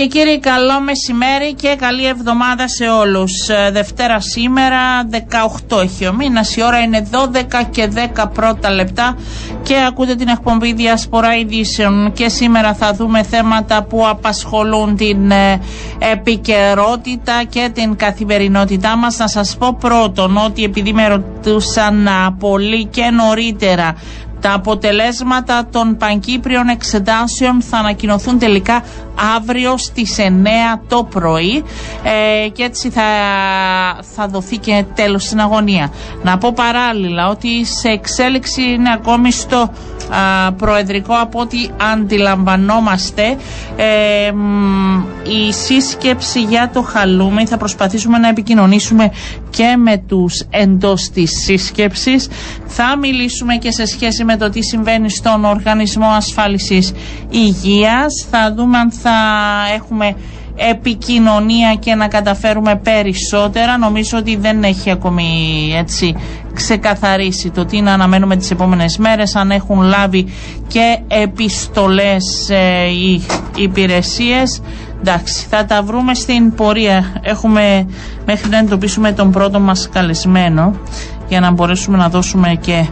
Και κύριοι, καλό μεσημέρι και καλή εβδομάδα σε όλους. Δευτέρα σήμερα, 18 έχει ο μήνας. Η ώρα είναι 12 και 10 πρώτα λεπτά και ακούτε την εκπομπή Διασπορά Ειδήσεων. Και σήμερα θα δούμε θέματα που απασχολούν την ε, επικαιρότητα και την καθημερινότητά μας. Να σας πω πρώτον ότι επειδή με ρωτούσαν πολύ και νωρίτερα τα αποτελέσματα των πανκύπριων εξετάσεων θα ανακοινωθούν τελικά αύριο στις 9 το πρωί ε, και έτσι θα, θα δοθεί και τέλος στην αγωνία. Να πω παράλληλα ότι σε εξέλιξη είναι ακόμη στο προεδρικό από ό,τι αντιλαμβανόμαστε ε, η σύσκεψη για το χαλούμι θα προσπαθήσουμε να επικοινωνήσουμε και με τους εντός της σύσκεψης θα μιλήσουμε και σε σχέση με το τι συμβαίνει στον Οργανισμό Ασφάλισης Υγείας θα δούμε αν θα έχουμε επικοινωνία και να καταφέρουμε περισσότερα. Νομίζω ότι δεν έχει ακόμη έτσι ξεκαθαρίσει το τι να αναμένουμε τις επόμενες μέρες, αν έχουν λάβει και επιστολές ε, οι υπηρεσίες. Εντάξει, θα τα βρούμε στην πορεία. Έχουμε μέχρι να εντοπίσουμε τον πρώτο μας καλεσμένο για να μπορέσουμε να δώσουμε και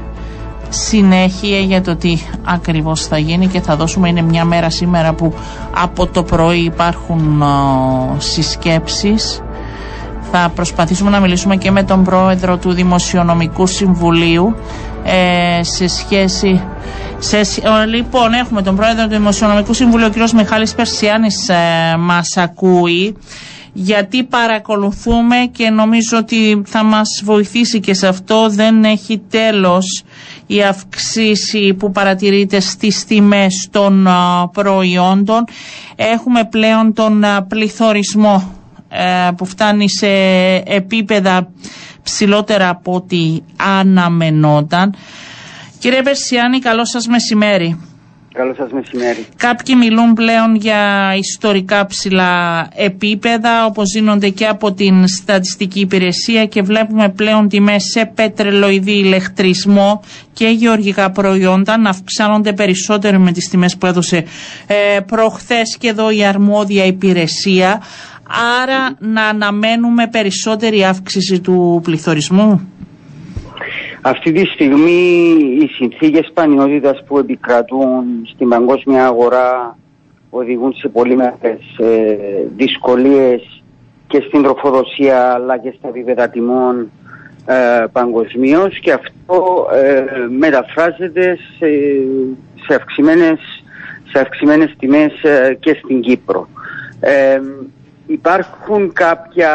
συνέχεια για το τι ακριβώς θα γίνει και θα δώσουμε είναι μια μέρα σήμερα που από το πρωί υπάρχουν συσκέψεις θα προσπαθήσουμε να μιλήσουμε και με τον πρόεδρο του Δημοσιονομικού Συμβουλίου ε, σε σχέση σε, λοιπόν έχουμε τον πρόεδρο του Δημοσιονομικού Συμβουλίου ο κ. Μιχάλης Περσιάνης ε, μας ακούει γιατί παρακολουθούμε και νομίζω ότι θα μας βοηθήσει και σε αυτό δεν έχει τέλος η αυξήση που παρατηρείται στις τιμές των προϊόντων. Έχουμε πλέον τον πληθωρισμό ε, που φτάνει σε επίπεδα ψηλότερα από ό,τι αναμενόταν. Κύριε Περσιάνη, καλό σας μεσημέρι. Καλό σας μεσημέρι. Κάποιοι μιλούν πλέον για ιστορικά ψηλά επίπεδα όπως δίνονται και από την στατιστική υπηρεσία και βλέπουμε πλέον τιμές σε πετρελοειδή ηλεκτρισμό και γεωργικά προϊόντα να αυξάνονται περισσότερο με τις τιμές που έδωσε ε, προχθές και εδώ η αρμόδια υπηρεσία. Άρα να αναμένουμε περισσότερη αύξηση του πληθωρισμού; Αυτή τη στιγμή οι συνθήκες πανιότητας που επικρατούν στην παγκόσμια αγορά οδηγούν σε πολύ μεγάλες ε, δυσκολίες και στην τροφοδοσία αλλά και στα επίπεδα τιμών ε, παγκοσμίως και αυτό ε, μεταφράζεται σε, σε, αυξημένες, σε αυξημένες τιμές ε, και στην Κύπρο. Υπάρχουν κάποια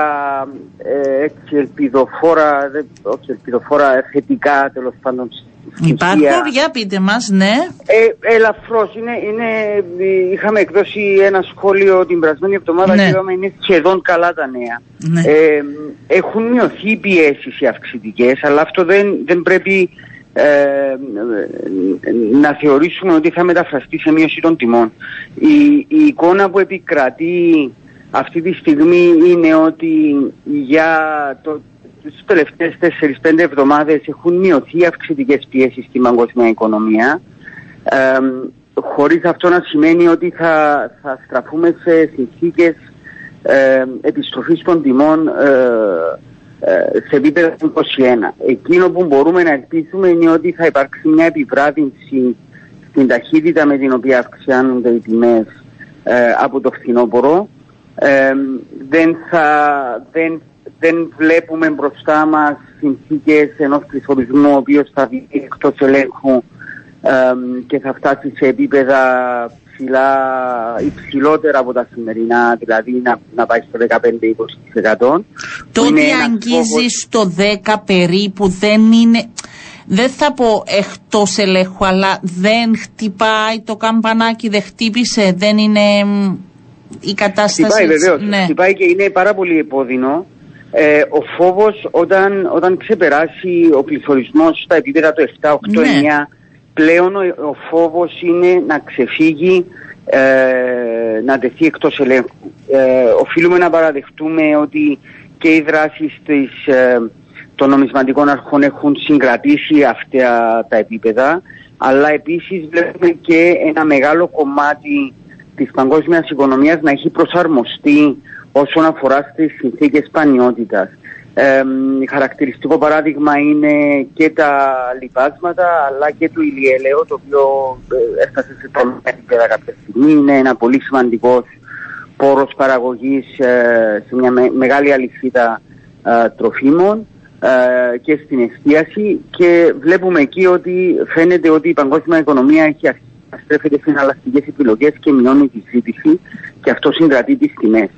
ε, έτσι ελπιδοφόρα, όχι ελπιδοφόρα, θετικά τέλος πάντων Υπάρχουν, για πείτε μας, ναι. Ε, ελαφρώς, είναι, είναι, είχαμε εκδώσει ένα σχόλιο την περασμένη εβδομάδα ναι. και είπαμε είναι σχεδόν καλά τα νέα. Ναι. Ε, έχουν μειωθεί οι πιέσεις οι αυξητικές, αλλά αυτό δεν, δεν πρέπει ε, να θεωρήσουμε ότι θα μεταφραστεί σε μείωση των τιμών. Η, η εικόνα που επικρατεί αυτή τη στιγμή είναι ότι για το, τις τελευταίες 4-5 εβδομάδες έχουν μειωθεί αυξητικές πιέσεις στην παγκόσμια οικονομία ε, χωρίς αυτό να σημαίνει ότι θα, θα στραφούμε σε συνθήκες ε, επιστροφής των τιμών ε, ε, σε επίπεδο 21. Εκείνο που μπορούμε να ελπίσουμε είναι ότι θα υπάρξει μια επιβράδυνση στην ταχύτητα με την οποία αυξάνονται οι τιμές ε, από το φθινόπωρο δεν, θα, δεν, δεν βλέπουμε μπροστά μας συνθήκες ενός πληθωρισμού ο οποίος θα βγει εκτός ελέγχου και θα φτάσει σε επίπεδα ψηλά, υψηλότερα από τα σημερινά, δηλαδή να, να πάει στο 15-20%. Το ότι αγγίζει στο 10 περίπου δεν είναι, δεν θα πω εκτός ελέγχου, αλλά δεν χτυπάει το καμπανάκι, δεν χτύπησε, δεν είναι η κατάσταση. Χτυπάει βεβαίως. Ναι. Χτυπάει και είναι πάρα πολύ επώδυνο. Ε, ο φόβος όταν, όταν ξεπεράσει ο πληθωρισμός στα επίπεδα του 7, 8, 9, πλέον ο, ο φόβος είναι να ξεφύγει ε, να τεθεί εκτός ελέγχου. Ε, οφείλουμε να παραδεχτούμε ότι και οι δράσεις της, ε, των νομισματικών αρχών έχουν συγκρατήσει αυτά τα επίπεδα αλλά επίσης βλέπουμε και ένα μεγάλο κομμάτι της παγκόσμιας οικονομίας να έχει προσαρμοστεί όσον αφορά στις συνθήκες πανιότητας. Ε, χαρακτηριστικό παράδειγμα είναι και τα λιπάσματα αλλά και το ηλιέλαιο το οποίο ε, έφτασε σε τόλμη επίπεδα κάποια στιγμή. Είναι ένα πολύ σημαντικός πόρος παραγωγής ε, σε μια μεγάλη αλυσίδα ε, τροφίμων ε, και στην εστίαση και βλέπουμε εκεί ότι φαίνεται ότι η παγκόσμια οικονομία έχει αρχίσει να στρέφεται σε εναλλακτικές επιλογές και μειώνει τη ζήτηση και αυτό συγκρατεί τις τιμές.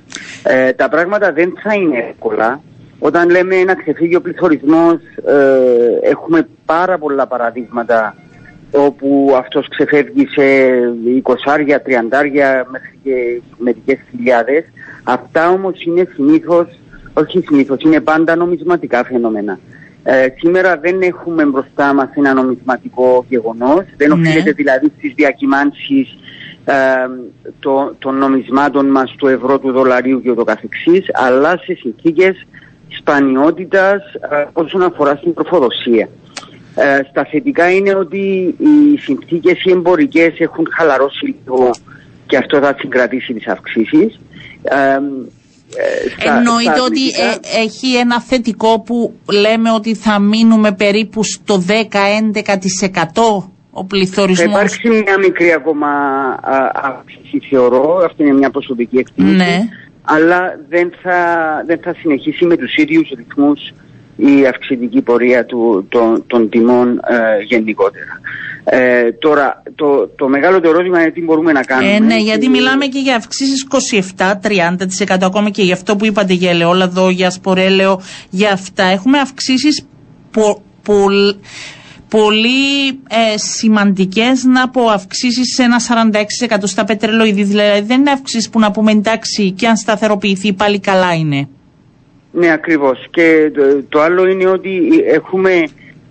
Ε, τα πράγματα δεν θα είναι εύκολα. Όταν λέμε ένα ξεφύγει ο πληθωρισμός, ε, έχουμε πάρα πολλά παραδείγματα όπου αυτός ξεφεύγει σε 20, 30 μέχρι και μερικές χιλιάδες. Αυτά όμως είναι συνήθως όχι συνήθως, είναι πάντα νομισματικά φαινόμενα. Ε, σήμερα δεν έχουμε μπροστά μας ένα νομισματικό γεγονός. Δεν ναι. οφείλεται δηλαδή στις διακυμάνσεις ε, το, των νομισμάτων μας του ευρώ, του δολαρίου και ούτω καθεξής, αλλά σε συνθήκες σπανιότητας ε, όσον αφορά στην προφοδοσία. Ε, στα θετικά είναι ότι οι συνθήκες οι εμπορικές έχουν χαλαρώσει λίγο και αυτό θα συγκρατήσει τις αυξήσεις. Ε, ε, Εννοείται ότι ε, έχει ένα θετικό που λέμε ότι θα μείνουμε περίπου στο 10-11% ο πληθωρισμός. Θα υπάρξει μια μικρή ακόμα αύξηση θεωρώ, αυτή είναι μια προσωπική εκτίμηση. Ναι. Αλλά δεν θα, δεν θα συνεχίσει με τους ίδιους ρυθμούς η αυξητική πορεία του, των, των τιμών ε, γενικότερα. Ε, τώρα, το, το μεγάλο το ερώτημα είναι τι μπορούμε να κάνουμε. Ε, ναι, γιατί μιλάμε και για αυξήσεις 27-30% ακόμη και για αυτό που είπατε για ελαιόλαδο, για σπορέλαιο, για αυτά. Έχουμε αυξήσεις πο, πολύ ε, σημαντικές να πω αυξήσεις σε ένα 46% στα πετρελοειδή. Δηλαδή δεν είναι αυξήσεις που να πούμε εντάξει και αν σταθεροποιηθεί πάλι καλά είναι. Ναι, ακριβώς. Και το, άλλο είναι ότι έχουμε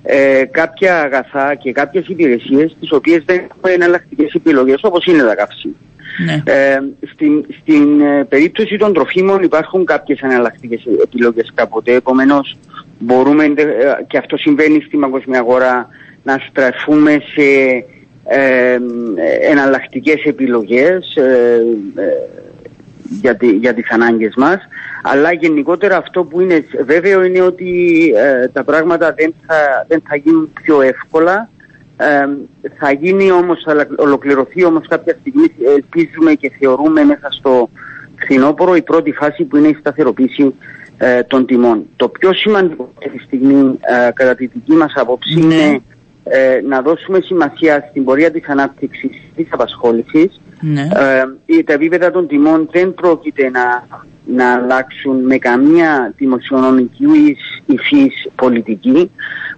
ε, κάποια αγαθά και κάποιες υπηρεσίες τις οποίες δεν έχουμε εναλλακτικές επιλογές όπως είναι τα καύση. Ναι. Ε, στην, στην ε, περίπτωση των τροφίμων υπάρχουν κάποιες εναλλακτικές επιλογές κάποτε, επομένως μπορούμε, ε, και αυτό συμβαίνει στην παγκοσμία αγορά, να στραφούμε σε ε, εναλλακτικές επιλογές για, τη, για τις ανάγκες μας. Αλλά γενικότερα αυτό που είναι βέβαιο είναι ότι ε, τα πράγματα δεν θα, δεν θα γίνουν πιο εύκολα. Ε, θα γίνει όμως, θα ολοκληρωθεί όμως κάποια στιγμή, ελπίζουμε και θεωρούμε μέσα στο φθινόπωρο η πρώτη φάση που είναι η σταθεροποίηση ε, των τιμών. Το πιο σημαντικό αυτή τη στιγμή κατά τη δική μας άποψη ναι. είναι να δώσουμε σημασία στην πορεία της ανάπτυξης της απασχόλησης ναι. Ε, τα επίπεδα των τιμών δεν πρόκειται να, να αλλάξουν με καμία δημοσιονομική υφής πολιτική.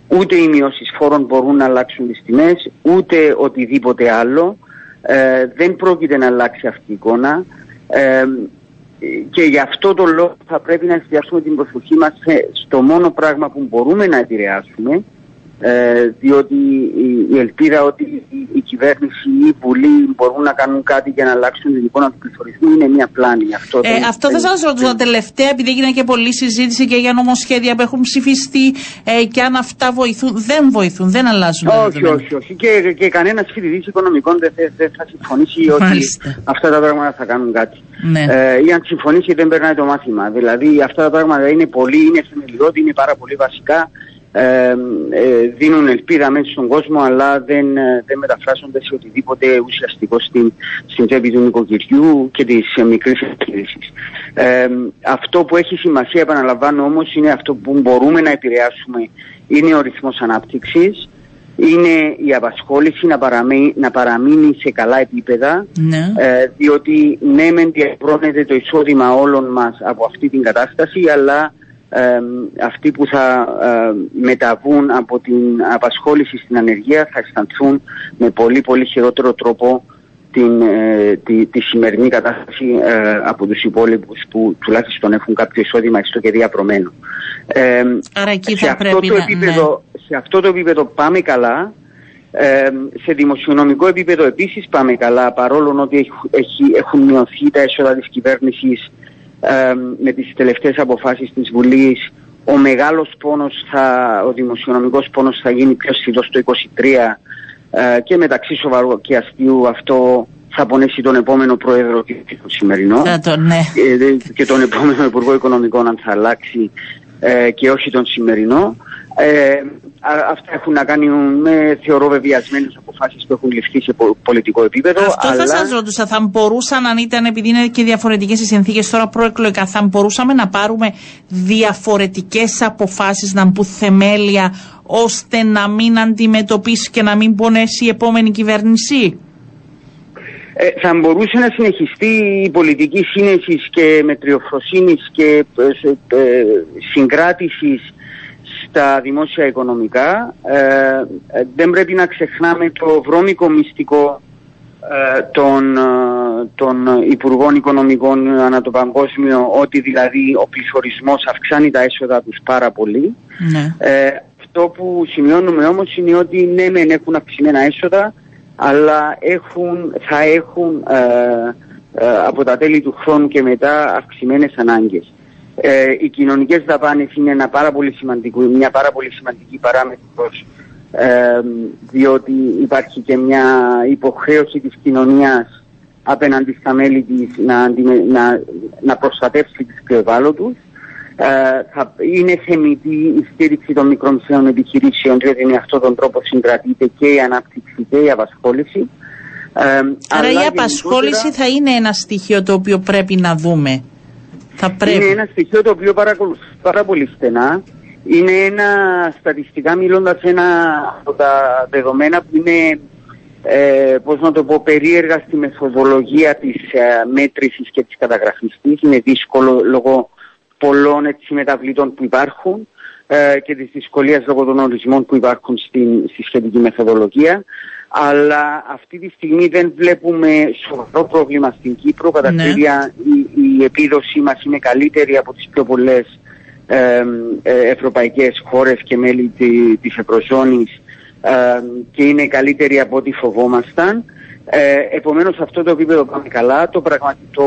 Ούτε οι μειώσεις φόρων μπορούν να αλλάξουν τις τιμές, ούτε οτιδήποτε άλλο. Ε, δεν πρόκειται να αλλάξει αυτή η εικόνα. Ε, και γι' αυτό το λόγο θα πρέπει να εστιάσουμε την προσοχή μας στο μόνο πράγμα που μπορούμε να επηρεάσουμε ε, διότι η, ελπίδα ότι η, κυβέρνηση ή η Βουλή μπορούν να κάνουν κάτι για να αλλάξουν την εικόνα του πληθωρισμού είναι μια πλάνη. Αυτό, ε, αυτό θα σας ρωτήσω τελευταία, επειδή έγινε και πολλή συζήτηση και για νομοσχέδια που έχουν ψηφιστεί ε, και αν αυτά βοηθούν. Δεν βοηθούν, δεν αλλάζουν. Όχι, όχι, όχι. Και, και κανένας φοιτητή οικονομικών δεν, δεν θα συμφωνήσει ότι αυτά τα πράγματα θα κάνουν κάτι. Ναι. Ε, ή αν συμφωνήσει δεν περνάει το μάθημα. Δηλαδή αυτά τα πράγματα είναι πολύ, είναι θεμελιώδη, είναι πάρα πολύ βασικά ε, ε, δίνουν ελπίδα μέσα στον κόσμο αλλά δεν, ε, δεν μεταφράζονται σε οτιδήποτε ουσιαστικό στην, στην τσέπη του νοικοκυριού και της ε, μικρής επιχείρησης. Ε, αυτό που έχει σημασία επαναλαμβάνω όμως είναι αυτό που μπορούμε να επηρεάσουμε είναι ο ρυθμός ανάπτυξης είναι η απασχόληση να παραμείνει, να παραμείνει σε καλά επίπεδα ναι. ε, διότι ναι μεν διαπρώνεται το εισόδημα όλων μας από αυτή την κατάσταση αλλά αυτοί που θα μεταβούν από την απασχόληση στην ανεργία θα αισθανθούν με πολύ πολύ χειρότερο τρόπο την, ε, τη, τη σημερινή κατάσταση ε, από τους υπόλοιπους που τουλάχιστον έχουν κάποιο εισόδημα έστω και διαπρομένο. Άρα εκεί θα σε, αυτό το επίπεδο, ναι. σε αυτό το επίπεδο πάμε καλά Ε, σε δημοσιονομικό επίπεδο επίσης πάμε καλά παρόλο ότι έχει, έχουν μειωθεί τα έσοδα της κυβέρνησης ε, με τις τελευταίες αποφάσεις της Βουλής ο μεγάλος πόνος, θα, ο δημοσιονομικός πόνος θα γίνει πιο σιδός το 2023 ε, και μεταξύ σοβαρού και αστείου αυτό θα πονέσει τον επόμενο πρόεδρο και τον σημερινό το, ναι. και, και τον επόμενο Υπουργό Οικονομικών αν θα αλλάξει ε, και όχι τον σημερινό. Ε, αυτά έχουν να κάνουν με θεωρώ βεβαιασμένες αποφάσεις που έχουν ληφθεί σε πολιτικό επίπεδο. Αυτό αλλά... θα σας ρωτούσα. Θα μπορούσαν, αν ήταν επειδή είναι και διαφορετικές οι συνθήκες τώρα προεκλογικά, θα μπορούσαμε να πάρουμε διαφορετικές αποφάσεις, να μπουν θεμέλια, ώστε να μην αντιμετωπίσει και να μην πονέσει η επόμενη κυβέρνηση; Ε, θα μπορούσε να συνεχιστεί η πολιτική σύνεσης και μετριοφροσύνης και ε, ε, συγκράτησης στα δημόσια οικονομικά. Ε, ε, δεν πρέπει να ξεχνάμε το βρώμικο μυστικό ε, των, των Υπουργών Οικονομικών ανά το παγκόσμιο ότι δηλαδή ο πληθωρισμός αυξάνει τα έσοδα τους πάρα πολύ. Ναι. αυτό που σημειώνουμε όμως είναι ότι ναι μεν έχουν αυξημένα έσοδα αλλά έχουν, θα έχουν από τα τέλη του χρόνου και μετά αυξημένες ανάγκες. Ε, οι κοινωνικές δαπάνες είναι ένα πάρα πολύ σημαντικό, μια πάρα πολύ σημαντική παράμετρος ε, διότι υπάρχει και μια υποχρέωση της κοινωνίας απέναντι στα μέλη της να, να, να προστατεύσει τις πιο ευάλωτους. Ε, θα είναι θεμητή η στήριξη των μικρομεσαίων επιχειρήσεων διότι με αυτόν τον τρόπο συγκρατείται και η ανάπτυξη και η απασχόληση. Ε, Άρα η απασχόληση θα είναι ένα στοιχείο το οποίο πρέπει να δούμε. Είναι ένα στοιχείο το οποίο παρακολουθεί πάρα πολύ στενά. Είναι ένα, στατιστικά μιλώντας, ένα από τα δεδομένα που είναι, ε, πώς να το πω, περίεργα στη μεθοδολογία της ε, μέτρησης και της καταγραφής της. Είναι δύσκολο λόγω πολλών έτσι, μεταβλήτων που υπάρχουν ε, και της δυσκολίας λόγω των ορισμών που υπάρχουν στην, στη σχετική μεθοδολογία αλλά αυτή τη στιγμή δεν βλέπουμε σοβαρό πρόβλημα στην Κύπρο. Κατά ναι. Η, η επίδοσή μας είναι καλύτερη από τις πιο πολλές ε, ευρωπαϊκές χώρες και μέλη τη, της Ευρωζώνης και είναι καλύτερη από ό,τι φοβόμασταν. Ε, επομένως σε αυτό το επίπεδο πάμε καλά. Το, το,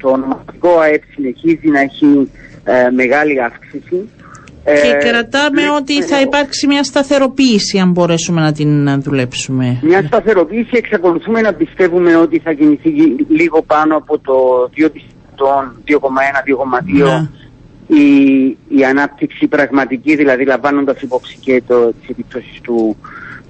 το ονομαστικό ΑΕΠ συνεχίζει να έχει ε, μεγάλη αύξηση. Και ε, κρατάμε ότι θα υπάρξει μια σταθεροποίηση αν μπορέσουμε να την δουλέψουμε. Μια σταθεροποίηση εξακολουθούμε να πιστεύουμε ότι θα κινηθεί λίγο πάνω από το 2%, 2,1, 2,2 ναι. η, η ανάπτυξη πραγματική, δηλαδή λαμβάνοντας υπόψη και το, τις επιπτώσεις του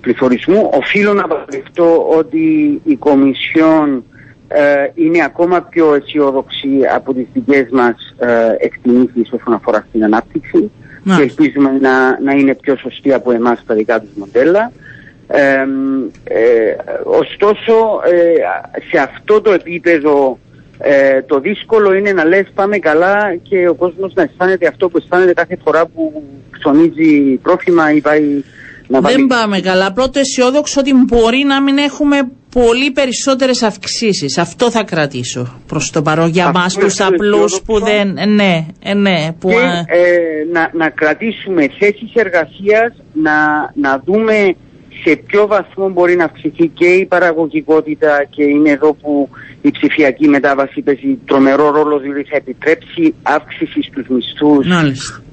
πληθωρισμού. Οφείλω να παραδεχτώ ότι η Κομισιόν ε, είναι ακόμα πιο αισιόδοξη από τις δικές μας ε, εκτιμήσεις όσον αφορά στην ανάπτυξη και ελπίζουμε να, να είναι πιο σωστή από εμάς τα δικά τους μοντέλα. Ε, ωστόσο, ε, σε αυτό το επίπεδο ε, το δύσκολο είναι να λες πάμε καλά και ο κόσμος να αισθάνεται αυτό που αισθάνεται κάθε φορά που ψωνίζει πρόφημα ή πάει να πάει... Δεν πάμε καλά. Πρώτο αισιόδοξο ότι μπορεί να μην έχουμε πολύ περισσότερες αυξήσεις. Αυτό θα κρατήσω προς το παρόν για Αυτό μας τους απλούς που δεν... Ναι, ε, ναι. Που... Και, ε, να, να κρατήσουμε θέσεις εργασίας, να, να δούμε σε ποιο βαθμό μπορεί να αυξηθεί και η παραγωγικότητα και είναι εδώ που η ψηφιακή μετάβαση παίζει τρομερό ρόλο, δηλαδή θα επιτρέψει αύξηση στους μισθούς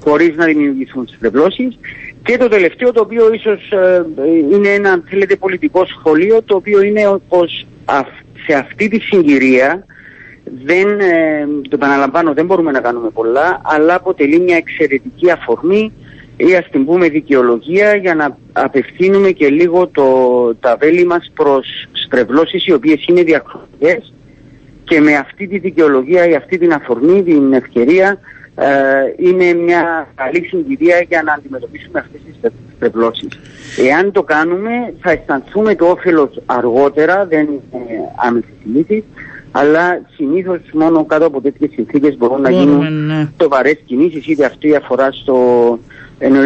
χωρίς να δημιουργηθούν στρεβλώσεις. Και το τελευταίο το οποίο ίσως ε, είναι ένα θέλετε πολιτικό σχολείο το οποίο είναι πως σε αυτή τη συγκυρία δεν, ε, το επαναλαμβάνω δεν μπορούμε να κάνουμε πολλά αλλά αποτελεί μια εξαιρετική αφορμή ή ας την πούμε δικαιολογία για να απευθύνουμε και λίγο το, τα βέλη μας προς στρεβλώσεις οι οποίες είναι διαχρονικές και με αυτή τη δικαιολογία ή αυτή την αφορμή, την ευκαιρία ε, είναι μια καλή συγκυρία για να αντιμετωπίσουμε αυτές τις στρεβλώσεις. Εάν το κάνουμε θα αισθανθούμε το όφελος αργότερα, δεν είναι άμεση αλλά συνήθως μόνο κάτω από τέτοιες συνθήκες μπορούν να γίνουν ναι. σοβαρές κινήσεις, είτε αυτή αφορά στο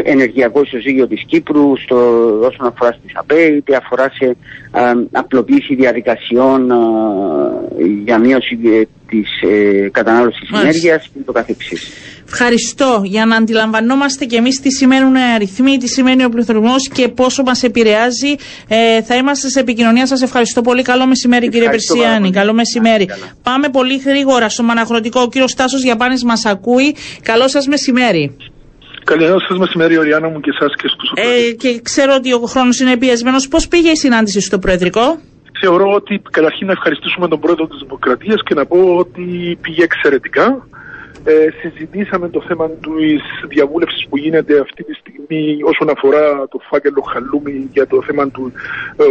ενεργειακό ισοζύγιο της Κύπρου στο, όσον αφορά στις ΑΠΕ είτε αφορά σε α, απλοποίηση διαδικασιών για μείωση της ε, κατανάλωσης ενέργειας και το καθεξής. Ευχαριστώ για να αντιλαμβανόμαστε και εμείς τι σημαίνουν αριθμοί, τι σημαίνει ο πληθυσμό και πόσο μας επηρεάζει. Ε, θα είμαστε σε επικοινωνία. Σας ευχαριστώ πολύ. Καλό μεσημέρι κύριε Περσιάνη. Καλό μεσημέρι. Πάμε πολύ γρήγορα στο Μαναχροντικό. Ο κύριος Τάσος Γιαπάνης μας ακούει. Καλό σας μεσημέρι. Καλημέρα σας μεσημέρι, Οριάννα μου και εσάς και στους ε, Και ξέρω ότι ο χρόνος είναι πιεσμένος. Πώς πήγε η συνάντηση στο Προεδρικό, Θεωρώ ότι καταρχήν να ευχαριστήσουμε τον πρόεδρο της Δημοκρατίας και να πω ότι πήγε εξαιρετικά. Ε, συζητήσαμε το θέμα της διαβούλευσης που γίνεται αυτή τη στιγμή όσον αφορά το φάκελο Χαλούμι για το θέμα του, ε,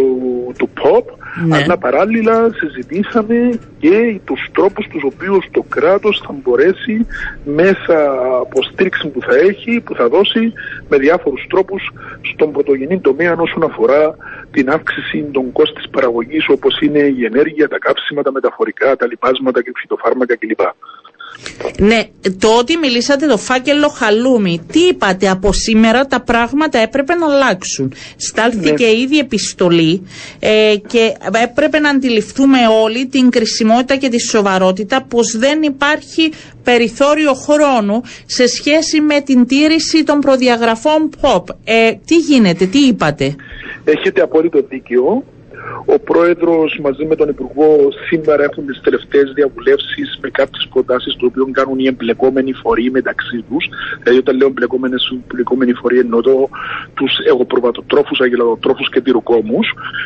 του ΠΟΠ. Ναι. Αλλά παράλληλα συζητήσαμε και τους τρόπους τους οποίους το κράτος θα μπορέσει μέσα από στήριξη που θα έχει, που θα δώσει με διάφορους τρόπους στον πρωτογενή τομέα όσον αφορά την αύξηση των κόστης παραγωγής όπως είναι η ενέργεια, τα κάψιμα, τα μεταφορικά, τα λοιπάσματα και φυτοφάρμακα κλπ. Ναι, το ότι μιλήσατε το φάκελο χαλούμι, τι είπατε, από σήμερα τα πράγματα έπρεπε να αλλάξουν. Στάλθηκε ναι. ήδη επιστολή ε, και έπρεπε να αντιληφθούμε όλοι την κρισιμότητα και τη σοβαρότητα πως δεν υπάρχει περιθώριο χρόνου σε σχέση με την τήρηση των προδιαγραφών POP. Ε, τι γίνεται, τι είπατε; Έχετε απόλυτο δίκιο. Ο πρόεδρος μαζί με τον Υπουργό σήμερα έχουν τις τελευταίες διαβουλεύσεις με κάποιες προτάσεις το οποίο κάνουν οι εμπλεκόμενοι φορεί μεταξύ τους. Δηλαδή, όταν λέω εμπλεκόμενοι φορεί, εννοώ τους εγωπροβατοτρόφους, αγελαδοτρόφου και τυροκόμου.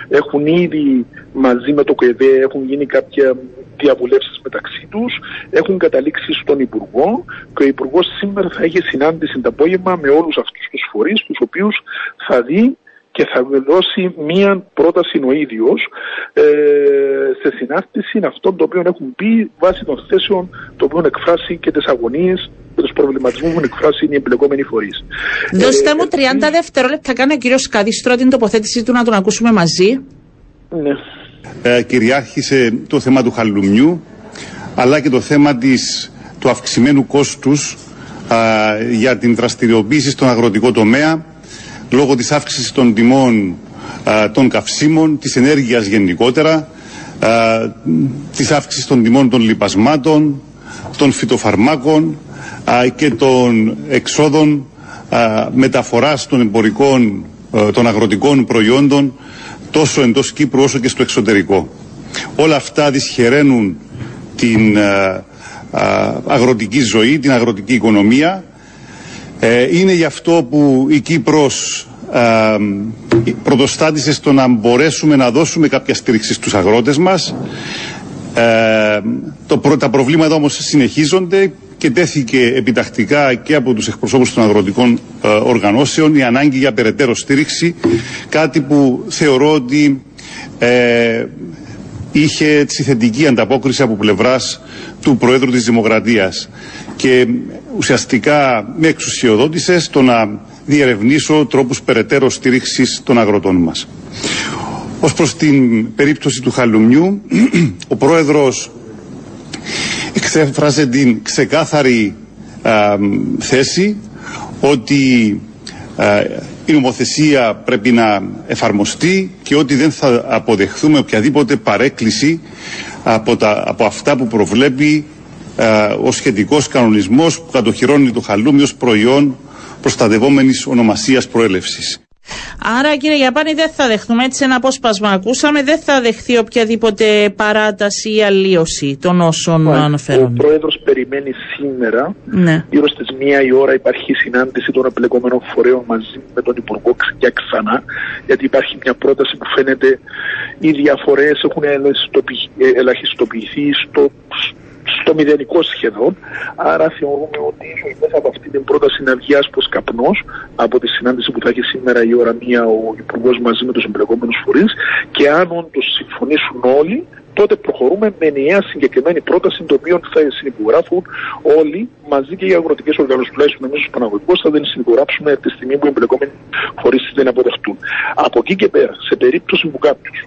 Έχουν ήδη μαζί με το ΚΕΔΕ έχουν γίνει κάποια διαβουλεύσεις μεταξύ τους, έχουν καταλήξει στον Υπουργό και ο Υπουργός σήμερα θα έχει συνάντηση το απόγευμα με όλους αυτούς τους φορείς, τους οποίους θα δει και θα δώσει μία πρόταση ο ίδιος ε, σε συνάρτηση αυτών το οποίο έχουν πει βάσει των θέσεων το οποίο έχουν εκφράσει και τις αγωνίες και τους προβληματισμούς που έχουν εκφράσει οι εμπλεκόμενοι φορείς. Δώστε μου 30 ε, δευτερόλεπτα. Κάνει ο κύριος Καδίστρο την τοποθέτησή του να τον ακούσουμε μαζί. Ναι. Ε, κυριάρχησε το θέμα του χαλουμιού αλλά και το θέμα της, του αυξημένου κόστους για την δραστηριοποίηση στον αγροτικό τομέα λόγω της αύξησης των τιμών των καυσίμων, της ενέργειας γενικότερα, α, της αύξησης των τιμών των λιπασμάτων, των φυτοφαρμάκων και των εξόδων μεταφοράς των εμπορικών, των αγροτικών προϊόντων τόσο εντός Κύπρου όσο και στο εξωτερικό. Όλα αυτά δυσχεραίνουν την αγροτική ζωή, την αγροτική οικονομία ε, είναι γι' αυτό που η Κύπρος ε, πρωτοστάτησε στο να μπορέσουμε να δώσουμε κάποια στήριξη στους αγρότες μας. Ε, το, τα προβλήματα όμως συνεχίζονται και τέθηκε επιτακτικά και από τους εκπροσώπους των αγροτικών ε, οργανώσεων η ανάγκη για περαιτέρω στήριξη, κάτι που θεωρώ ότι ε, είχε έτσι θετική ανταπόκριση από πλευράς του Προέδρου της Δημοκρατίας και ουσιαστικά με εξουσιοδότησες στο να διερευνήσω τρόπους περαιτέρω στήριξης των αγροτών μας. Ως προς την περίπτωση του Χαλουμιού, ο Πρόεδρος εξέφρασε την ξεκάθαρη θέση ότι η νομοθεσία πρέπει να εφαρμοστεί και ότι δεν θα αποδεχθούμε οποιαδήποτε παρέκκληση από, τα, από αυτά που προβλέπει ο σχετικός κανονισμός που κατοχυρώνει το χαλούμι ως προϊόν προστατευόμενης ονομασίας προέλευσης. Άρα κύριε Γιαπάνη δεν θα δεχτούμε έτσι ένα απόσπασμα ακούσαμε δεν θα δεχθεί οποιαδήποτε παράταση ή αλλίωση των όσων αναφέρουν. Ο πρόεδρος περιμένει σήμερα ναι. γύρω στις μία η ώρα υπάρχει συνάντηση των επιλεγόμενων φορέων μαζί με τον Υπουργό για ξανά γιατί υπάρχει μια πρόταση που φαίνεται οι διαφορές έχουν ελαχιστοποιηθεί στο στο μηδενικό σχεδόν. Άρα θεωρούμε ότι ίσω μέσα από αυτή την πρόταση να βγει άσπρο καπνός από τη συνάντηση που θα έχει σήμερα η ώρα μία ο Υπουργός μαζί με τους εμπλεκόμενους φορείς και αν όντως συμφωνήσουν όλοι, τότε προχωρούμε με νέα συγκεκριμένη πρόταση, το οποίο θα συνυπογράφουν όλοι μαζί και οι αγροτικές οργανώσεις. Τουλάχιστον εμείς ως Παναγωγικός θα δεν συνυπογράψουμε τη στιγμή που οι εμπλεκόμενοι φορείς δεν αποδεχτούν. Από εκεί και πέρα, σε περίπτωση που κάποιος,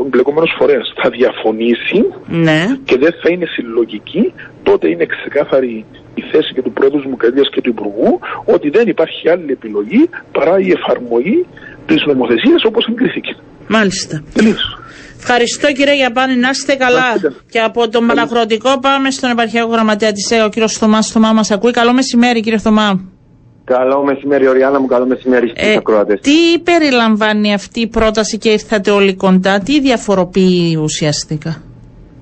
ο εμπλεκόμενος φορέας, θα διαφωνήσει ναι. και δεν θα είναι συλλογική, τότε είναι ξεκάθαρη η θέση και του Πρόεδρου Δημοκρατίας και του Υπουργού ότι δεν υπάρχει άλλη επιλογή παρά η εφαρμογή της νομοθεσίας όπως εγκρίθηκε. Μάλιστα. Τελείως. Ευχαριστώ κύριε Γιαπάνη, να είστε καλά. Και από τον Μαλαγροτικό πάμε στον επαρχιακό γραμματέα της ΕΕ, ο κύριος Θωμάς. Θωμά μας ακούει. Καλό μεσημέρι, κύριε Θωμά. Καλό μεσημέρι, Οριάννα μου. Καλό μεσημέρι στους Ε, ακροατές. τι περιλαμβάνει αυτή η πρόταση και ήρθατε όλοι κοντά, τι διαφοροποιεί ουσιαστικά;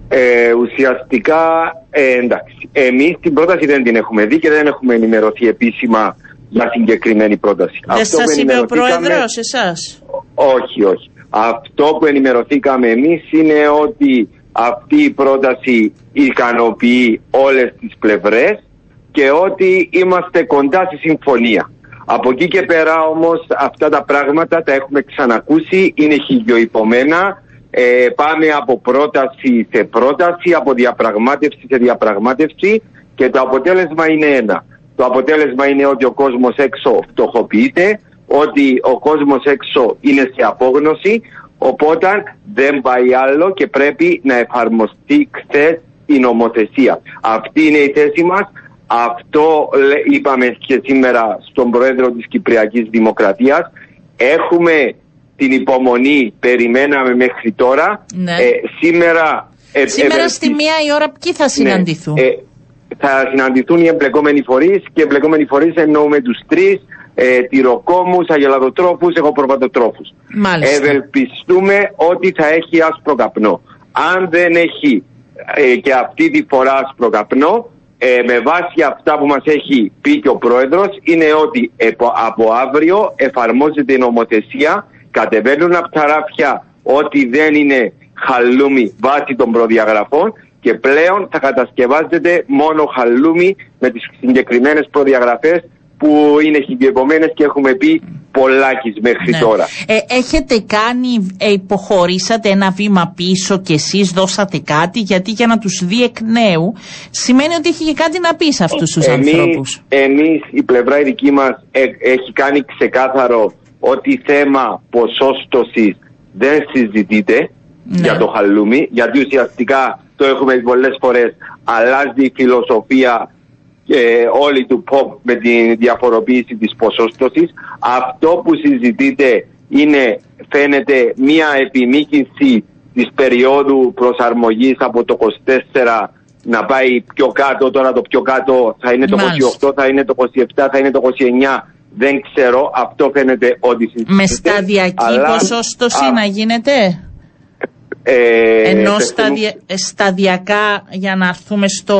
Ε, ουσιαστικά, ε, εντάξει, εμείς την πρόταση δεν την έχουμε δει και δεν έχουμε ενημερωθεί επίσημα για συγκεκριμένη πρόταση. Δεν Αυτό που σα είπε ο ενημερωθήκαμε- πρόεδρος, εσάς; Όχι, όχι. Αυτό που ενημερωθήκαμε εμείς είναι ότι αυτή η πρόταση ικανοποιεί όλες τις πλευρές και ότι είμαστε κοντά στη συμφωνία. Από εκεί και πέρα όμως αυτά τα πράγματα τα έχουμε ξανακούσει, είναι χιλιοϊπωμένα, ε, πάμε από πρόταση σε πρόταση, από διαπραγμάτευση σε διαπραγμάτευση και το αποτέλεσμα είναι ένα. Το αποτέλεσμα είναι ότι ο κόσμος έξω φτωχοποιείται, ότι ο κόσμος έξω είναι σε απόγνωση, οπότε δεν πάει άλλο και πρέπει να εφαρμοστεί χθες η νομοθεσία. Αυτή είναι η θέση μας. Αυτό λέ- είπαμε και σήμερα στον Πρόεδρο της Κυπριακής Δημοκρατίας. Έχουμε την υπομονή, περιμέναμε μέχρι τώρα. Ναι. Ε, σήμερα... ε, Σήμερα ευελπι- στη μία η ώρα ποιοι θα συναντηθούν; ναι. Ε, θα συναντηθούν οι εμπλεκόμενοι φορείς και οι εμπλεκόμενοι φορείς εννοούμε τους τρεις, ε, τυροκόμους, αγελαδοτρόφους, εγωπροβατοτρόφου. Μάλιστα. Ευελπιστούμε ότι θα έχει άσπρο καπνό. Αν δεν έχει ε, και αυτή τη φορά άσπρο καπνό, ε, με βάση αυτά που μας έχει πει και ο Πρόεδρος, είναι ότι επο- από αύριο εφαρμόζεται η νομοθεσία, κατεβαίνουν από τα ράφια ότι δεν είναι χαλούμι βάσει των προδιαγραφών και πλέον θα κατασκευάζεται μόνο χαλούμι με τις συγκεκριμένες προδιαγραφές που είναι χιλιοεπόμενες και έχουμε πει πολλάκις μέχρι Ναι. τώρα. Ε, έχετε κάνει, ε, υποχωρήσατε ένα βήμα πίσω και εσείς δώσατε κάτι, γιατί για να τους δει εκ νέου σημαίνει ότι έχει και κάτι να πει σε αυτούς τους ανθρώπους. Εμείς, η πλευρά η δική μας ε- έχει κάνει ξεκάθαρο ότι θέμα ποσόστοσης δεν συζητείται Ναι. για το χαλούμι, γιατί ουσιαστικά το έχουμε δει πολλές φορές, αλλάζει η φιλοσοφία ε, όλη του pop με τη διαφοροποίηση της ποσόστοσης. Αυτό που συζητείται είναι, φαίνεται, μία επιμήκυνση της περίοδου προσαρμογής από το 24 να πάει πιο κάτω, τώρα το πιο κάτω θα είναι το Μάλιστα. 28, θα είναι το 27, θα είναι το 29, δεν ξέρω, αυτό φαίνεται ότι συζητείται. Με σταδιακή αλλά- ποσόστοση Α, να γίνεται; Ε, Ενώ πες σταδια- μου. ε, σταδιακά για να έρθουμε στο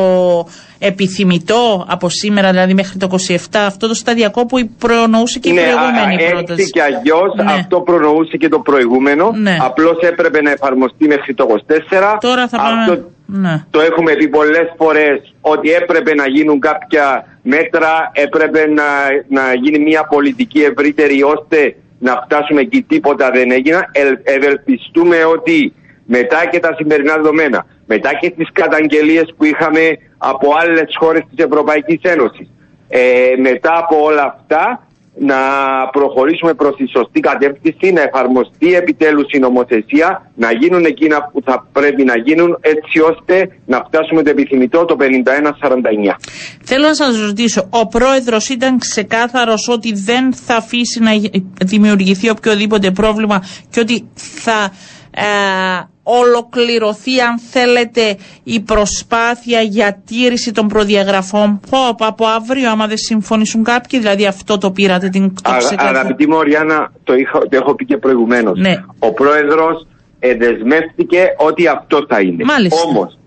επιθυμητό από σήμερα, δηλαδή μέχρι το 27, αυτό το σταδιακό που προνοούσε και η Ναι, προηγούμενη α, έτσι πρόταση. και αλλιώς Ναι. αυτό προνοούσε και το προηγούμενο. Ναι. Απλώς έπρεπε να εφαρμοστεί μέχρι το 24. Τώρα θα πάμε- Αυτό ναι. Το έχουμε πει πολλές φορές ότι έπρεπε να γίνουν κάποια μέτρα, έπρεπε να, να γίνει μια πολιτική ευρύτερη ώστε να φτάσουμε εκεί. Τίποτα δεν έγινα. Ε, ευελπιστούμε ότι μετά και τα σημερινά δεδομένα, μετά και τις καταγγελίες που είχαμε από άλλες χώρες της Ευρωπαϊκής Ένωσης, ε, μετά από όλα αυτά να προχωρήσουμε προς τη σωστή κατεύθυνση, να εφαρμοστεί επιτέλους η νομοθεσία, να γίνουν εκείνα που θα πρέπει να γίνουν έτσι ώστε να φτάσουμε το επιθυμητό το 51-49. Θέλω να σας ρωτήσω, ο πρόεδρος ήταν ξεκάθαρος ότι δεν θα αφήσει να γι- δημιουργηθεί οποιοδήποτε πρόβλημα και ότι θα ε, ολοκληρωθεί αν θέλετε η προσπάθεια για τήρηση των προδιαγραφών πω, από, από αύριο άμα δεν συμφωνήσουν κάποιοι, δηλαδή αυτό το πήρατε την το Α, ξεκαθα- αγαπητή μου Οριάννα, το, είχα, το έχω πει και προηγουμένως. Ναι. Ο πρόεδρος ε, δεσμεύτηκε ότι αυτό θα είναι. Μάλιστα. Όμως,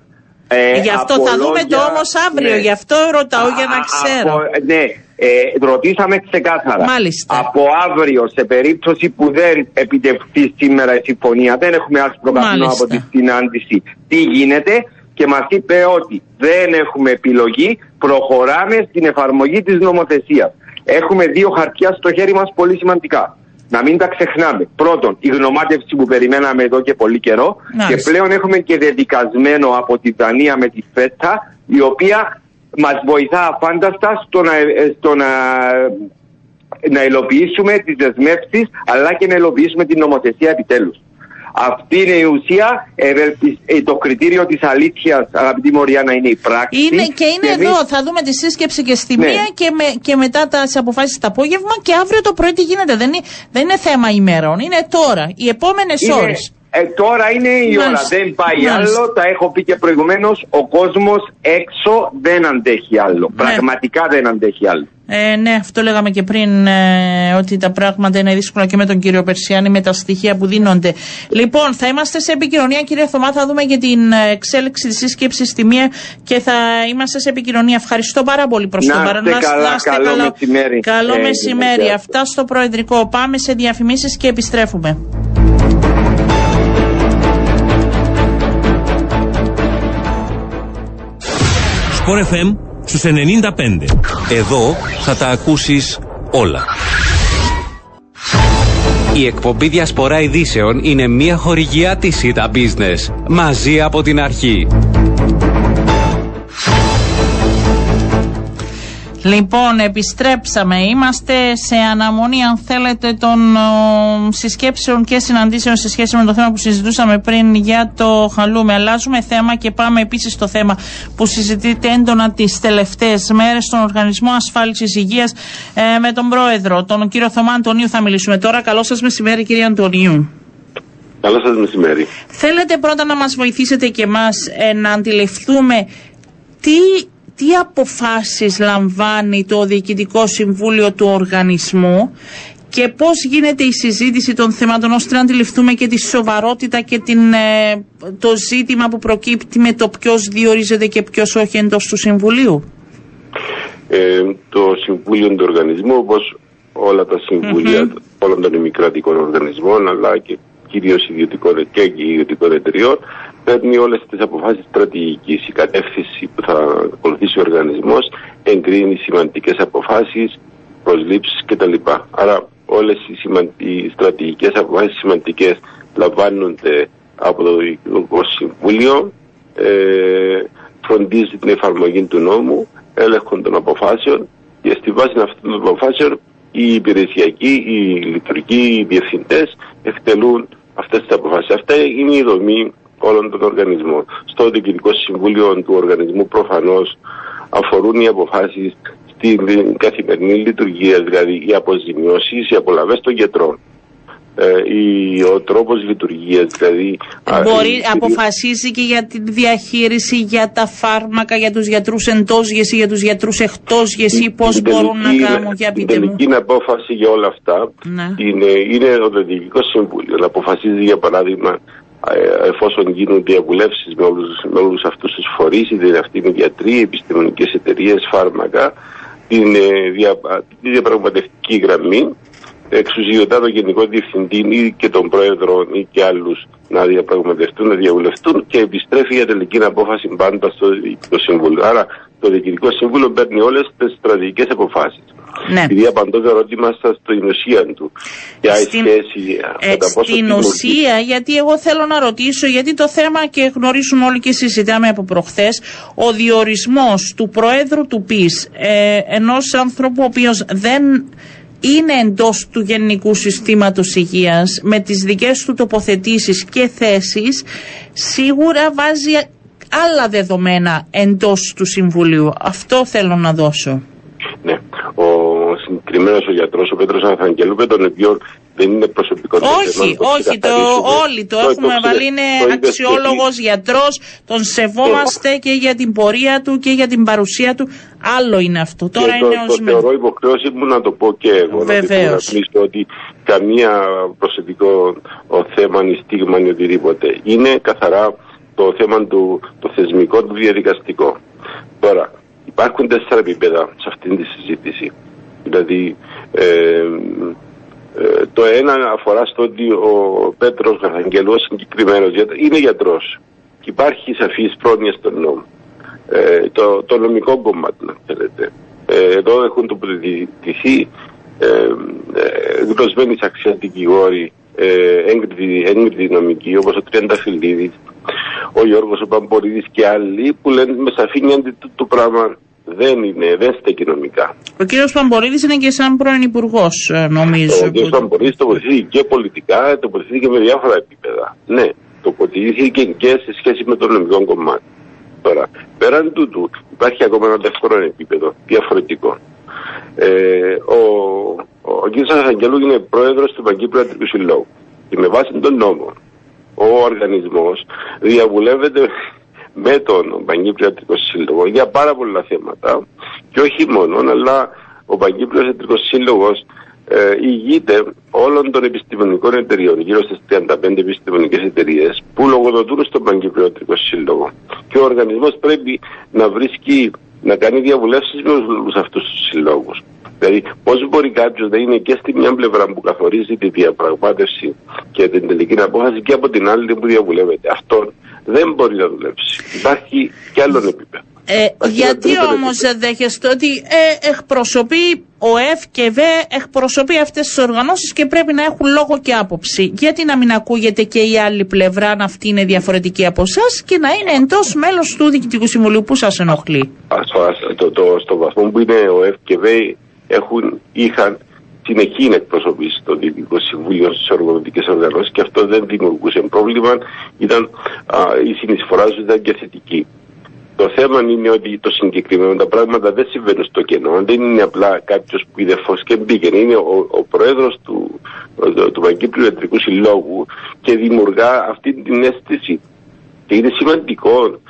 ε, Γι' αυτό από θα δούμε το λόγια- όμως αύριο, ναι. γι' αυτό ρωτάω για να Α, ξέρω. από- ναι, ε, ρωτήσαμε ξεκάθαρα. Μάλιστα. Από αύριο, σε περίπτωση που δεν επιτευχθεί σήμερα η συμφωνία, δεν έχουμε άσπρο καπνό Μάλιστα. από τη συνάντηση, τι γίνεται; Και μας είπε ότι δεν έχουμε επιλογή, προχωράμε στην εφαρμογή της νομοθεσίας. Έχουμε δύο χαρτιά στο χέρι μας πολύ σημαντικά. Να μην τα ξεχνάμε. Πρώτον, η γνωμάτευση που περιμέναμε εδώ και πολύ καιρό Μάλιστα. και πλέον έχουμε και δεδικασμένο από τη Δανία με τη ΦΕΤΑ η οποία μας βοηθά αφάνταστα στο να, ε, στο να, να υλοποιήσουμε τις δεσμεύσεις αλλά και να υλοποιήσουμε την νομοθεσία επιτέλους. Αυτή είναι η ουσία. Ευελπισ... ε, το κριτήριο της αλήθειας, αγαπητή Μωριάννα, είναι η πράξη. Είναι, και είναι εμείς- εδώ. Θα δούμε τη σύσκεψη και στη Ναι. μία και, με, και μετά τι αποφάσεις το απόγευμα και αύριο το πρωί τι γίνεται. Δεν είναι, δεν είναι θέμα ημερών. Είναι τώρα. Οι επόμενες Είναι- ώρες. Ε, τώρα είναι η ώρα, Μάλιστα. δεν πάει Μάλιστα. άλλο. Τα έχω πει και προηγουμένως. Ο κόσμος έξω δεν αντέχει άλλο. Ναι. Πραγματικά δεν αντέχει άλλο. Ε, ναι, αυτό λέγαμε και πριν, ε, ότι τα πράγματα είναι δύσκολα και με τον κύριο Περσιάνη με τα στοιχεία που δίνονται. Λοιπόν, θα είμαστε σε επικοινωνία, κύριε Θωμά, θα δούμε και την ε, εξέλιξη της σύσκεψης στη μία και θα είμαστε σε επικοινωνία. Ευχαριστώ πάρα πολύ προς Να το παρόν. είστε καλά, καλό μεσημέρι. Καλό Ε, μεσημέρι. γεια. Αυτά στο Προεδρικό. Πάμε σε διαφημίσεις και επιστρέφουμε. Sport FM στους 95. Εδώ θα τα ακούσεις όλα. Η εκπομπή Διασπορά Ειδήσεων είναι μια χορηγιά της ΙΤΑ Business. Μαζί από την αρχή. Λοιπόν, επιστρέψαμε. Είμαστε σε αναμονή, αν θέλετε, των ο, συσκέψεων και συναντήσεων σε σχέση με το θέμα που συζητούσαμε πριν για το χαλούμε. Αλλάζουμε θέμα και πάμε επίσης στο θέμα που συζητείται έντονα τις τελευταίες μέρες στον Οργανισμό Ασφάλισης Υγείας ε, με τον πρόεδρο, τον κύριο Θωμά Αντωνίου. Θα μιλήσουμε τώρα. Καλό σας μεσημέρι, κύριε Αντωνίου. Καλό σας μεσημέρι. Θέλετε πρώτα να μας βοηθήσετε και μας ε, να αντιληφθούμε τι, τι αποφάσεις λαμβάνει το Διοικητικό Συμβούλιο του Οργανισμού και πώς γίνεται η συζήτηση των θεμάτων ώστε να αντιληφθούμε και τη σοβαρότητα και την, ε, το ζήτημα που προκύπτει με το ποιος διορίζεται και ποιος όχι εντός του Συμβουλίου; Ε, το Συμβούλιο του Οργανισμού, όπως όλα τα συμβουλια όλων των ημικρατικών οργανισμών, αλλά και κυρίως ιδιωτικών και ιδιωτικών εταιριών, παίρνει όλες τις αποφάσεις στρατηγικής. Η κατεύθυνση που θα ακολουθήσει ο οργανισμός εγκρίνει σημαντικές αποφάσεις, προσλήψεις κτλ. Άρα, όλες οι, σημαν... οι στρατηγικές αποφάσεις σημαντικές λαμβάνονται από το Διοικητικό Συμβούλιο, ε, φροντίζει την εφαρμογή του νόμου, έλεγχο των αποφάσεων και στη βάση αυτών των αποφάσεων οι υπηρεσιακοί, οι λειτουργικοί, οι διευθυντές εκτελούν αυτές τις αποφάσεις. Αυτά είναι η δομή όλων των οργανισμών. Στο Διοικητικό Συμβούλιο του οργανισμού προφανώς αφορούν οι αποφάσεις στην καθημερινή λειτουργία, δηλαδή οι αποζημιώσεις, οι απολαυέ των γιατρών. Ε, η, ο τρόπος λειτουργίας, δηλαδή... α, Μπορεί, η- αποφασίζει και για τη διαχείριση, για τα φάρμακα, για τους γιατρούς εντός γεσί, για τους γιατρούς εκτός γεσί, πώς την μπορούν να τελική- κάνουν, για την πείτε μου. τελική απόφαση για όλα αυτά Ναι. είναι, είναι το Διοικητικός Συμβούλιος να αποφασίζει για παράδειγμα ε, εφόσον γίνουν διαβουλεύσεις με όλους με όλους αυτούς τους φορείς, είτε αυτοί είναι γιατροί, επιστημονικές εταιρείες, φάρμακα, την, ε, δια, τη διαπραγματευτική γραμμή, εξουσιοδοτά τον Γενικό Διευθυντή ή και τον Πρόεδρο ή και άλλους να διαπραγματευτούν, να διαβουλευτούν και επιστρέφει για τελική απόφαση πάντα στο Διοικητικό Συμβούλιο. Άρα το Διοικητικό Συμβούλιο παίρνει όλες τις στρατηγικές αποφάσεις. Ναι. Επειδή απαντώ το ερώτημα σα στην ουσία του. Ποια η Στην- σχέση Ε, κατά πόσο στην δημιουργεί- ουσία, γιατί εγώ θέλω να ρωτήσω, γιατί το θέμα και γνωρίζουμε όλοι και συζητάμε από προχθές, ο διορισμός του Προέδρου του ΠΙΣ, ε, ενός ανθρώπου ο οποίος δεν είναι εντός του Γενικού Συστήματος Υγείας, με τις δικές του τοποθετήσεις και θέσεις, σίγουρα βάζει άλλα δεδομένα εντός του Συμβουλίου. Αυτό θέλω να δώσω. Ναι. Ο συγκεκριμένο ο γιατρός, ο Πέτρος Ανθαγγελού, με τον οποίο δεν είναι προσωπικό του Όχι, θέμα, το όχι, το, ξεκαθαρίσουμε. όλοι το Το- έχουμε το βάλει. ξε- Είναι το είπες αξιόλογος και γιατρός, τον σεβόμαστε και για την πορεία του και για την παρουσία του. Άλλο είναι αυτό. Και Τώρα το, είναι το ως με- θεωρώ υποχρέωση μου να το πω και εγώ. Βεβαίως. Να το ότι καμία προσωπικό ο θέμα ή στίγμα ή οτιδήποτε. Είναι καθαρά το θέμα του το θεσμικό, του διαδικαστικό. Τώρα, υπάρχουν τέσσερα επίπεδα σε αυτήν τη συζήτηση. Δηλαδή, ε, ε, το ένα αφορά στο ότι ο Πέτρος Γαθαγγελός συγκεκριμένος γιατ- είναι γιατρός και υπάρχει σαφής πρόνοια στον νόμο. Ε, το, το νομικό κομμάτι, να θέλετε. Ε, εδώ έχουν τοποθετηθεί ε, ε, γνωσμένοι αξία δικηγόροι, ε, έγκριτοι, έγκριτοι νομικοί, όπως ο Τριανταφυλλίδης, ο Γιώργος ο Παμπορίδης και άλλοι που λένε με σαφήνεια ότι το, το πράγμα δεν είναι, δεν στέκει νομικά. Ο κύριος Παμπολίδη είναι και σαν πρώην υπουργός, νομίζω. Ο κ. Παμπολίδη τοποθετήθηκε και πολιτικά, τοποθετήθηκε με διάφορα επίπεδα. Ναι, τοποθετήθηκε και σε σχέση με το νομικό κομμάτι. Τώρα, πέραν τούτου, υπάρχει ακόμα ένα δεύτερο επίπεδο, διαφορετικό. Ε, ο, ο κ. Αγγελού είναι πρόεδρος του Παγκύπριου Ιατρικού Συλλόγου. Και με βάση τον νόμο, ο οργανισμός διαβουλεύεται με τον Παγκύπριο Ιατρικό Σύλλογος για πάρα πολλά θέματα και όχι μόνο, αλλά ο Παγκύπριος Ιατρικός Σύλλογος ε, ηγείται όλων των επιστημονικών εταιριών, γύρω στις 35 επιστημονικές εταιρείες που λογοδοτούν στον Παγκύπριο Ιατρικό Σύλλογο. Και ο οργανισμός πρέπει να βρίσκει, να κάνει διαβουλεύσεις με όλους αυτούς τους συλλόγους. Δηλαδή, πώς μπορεί κάποιος να είναι και στη μια πλευρά που καθορίζει τη διαπραγμάτευση και την τελική απόφαση και από την άλλη που διαβουλεύεται. Αυτό δεν μπορεί να δουλέψει. Υπάρχει και άλλο επίπεδο. Ε, γιατί όμως δέχεστε ότι ε, εκπροσωπεί ο ΕΦ και ΒΕ εκπροσωπεί αυτές τις οργανώσεις και πρέπει να έχουν λόγο και άποψη. Γιατί να μην ακούγεται και η άλλη πλευρά αν αυτή είναι διαφορετική από εσάς και να είναι εντός μέλος του Διοικητικού Συμβουλίου που σας ενοχλεί; το, το, στο βαθμό που είναι ο ΕΦ και ΒΕ έχουν, είχαν συνεχή εκπροσωπήσει στο Διοικητικό Συμβούλιο στις οργανωτικές οργανώσεις και αυτό δεν δημιουργούσε πρόβλημα. Ήταν, α, η συνεισφορά τους ήταν και θετική. Το θέμα είναι ότι το συγκεκριμένο τα πράγματα δεν συμβαίνουν στο κενό. Δεν είναι απλά κάποιος που είδε φως και μπήκε. Είναι ο, ο πρόεδρος του, του, του Παγκύπριου Ιατρικού Συλλόγου και δημιουργά αυτή την αίσθηση. Και είναι σημαντικό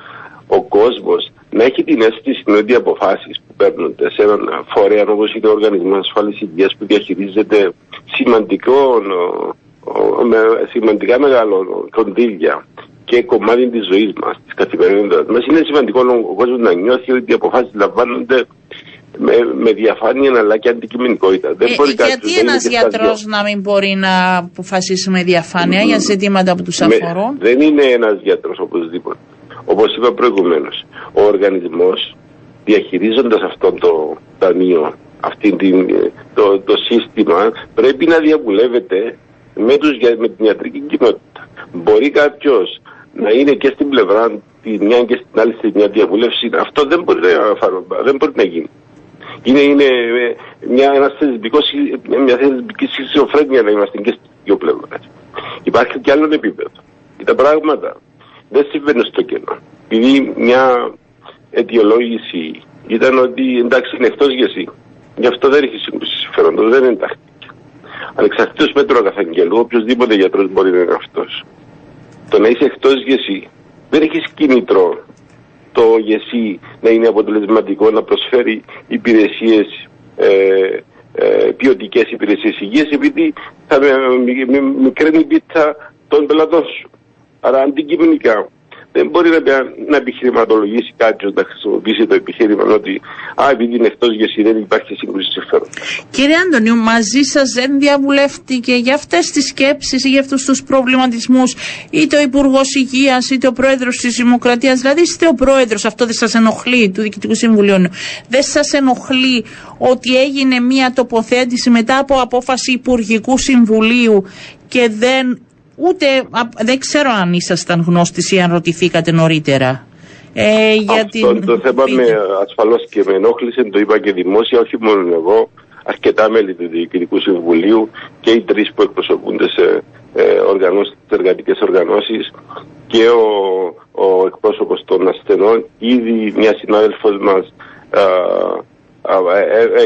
ο κόσμος να έχει την αίσθηση ότι οι αποφάσει που παίρνονται σε έναν φορέα όπως είναι ο Οργανισμός Ασφάλειας Υγείας που διαχειρίζεται σημαντικό, με σημαντικά μεγάλο κονδύλια και κομμάτι της ζωής μας, της καθημερινότητας μας, είναι σημαντικό ο κόσμος να νιώθει ότι οι αποφάσεις λαμβάνονται με, με διαφάνεια αλλά και αντικειμενικότητα. Δεν ε, μπορεί γιατί ένας γιατρός να μην μπορεί να αποφασίσει με διαφάνεια mm, για ζητήματα που τους αφορούν; δεν είναι ένας γιατρός οπωσδήποτε. Όπως είπα προηγουμένως, ο οργανισμός διαχειρίζοντας αυτό το ταμείο, αυτή την, το, το σύστημα, πρέπει να διαβουλεύεται με, τους, με την ιατρική κοινότητα. Μπορεί κάποιος να είναι και στην πλευρά τη μια και στην άλλη στη μια διαβούλευση, αυτό δεν μπορεί να, δεν μπορεί να γίνει. Είναι, είναι μια, ένα θεσμικός, μια θεσμική σχizοφρένεια να είμαστε και στις δύο πλευρές. Υπάρχει και άλλο επίπεδο. Τα πράγματα δεν συμβαίνουν στο κενό. Επειδή μια αιτιολόγηση ήταν ότι εντάξει είναι εκτός γεσί. Γι' αυτό δεν έχει σύγκρουση συμφέροντος, δεν εντάχθηκε. Ανεξαρτήτω μέτρου αγαθαγγελού, οποιοδήποτε γιατρός μπορεί να είναι αυτός. Το να είσαι εκτός γεσί δεν έχεις κίνητρο το γεσί να είναι αποτελεσματικό, να προσφέρει υπηρεσίες, ε, ε, ποιοτικές υπηρεσίες υγείας, επειδή θα μικραίνει πίτσα των πελατών σου. Άρα αντικειμενικά δεν μπορεί να, να επιχειρηματολογήσει κάποιος να χρησιμοποιήσει το επιχείρημα ότι α, επειδή είναι εκτός για δεν υπάρχει σύγκρουση συμφέρον. Κύριε Αντωνίου, μαζί σας δεν διαβουλεύτηκε για αυτές τις σκέψεις ή για αυτούς τους προβληματισμούς είτε ο Υπουργός Υγείας είτε ο Πρόεδρος της Δημοκρατίας. Δηλαδή, είστε ο Πρόεδρος, αυτό δεν σας ενοχλεί του Διοικητικού Συμβουλίου. Δεν σας ενοχλεί ότι έγινε μια τοποθέτηση μετά από απόφαση Υπουργικού Συμβουλίου και δεν ούτε δεν ξέρω αν ήσασταν γνώστης ή αν ρωτηθήκατε νωρίτερα. Ε, για την... Το θέμα με, ασφαλώς και με ενόχλησε, το είπα και δημόσια, όχι μόνο εγώ, αρκετά μέλη του Διοικητικού Συμβουλίου και οι τρεις που εκπροσωπούνται σε ε, οργανώσεις, εργατικές οργανώσεις και ο, ο εκπρόσωπος των ασθενών, ήδη μια συνάδελφος μας ε,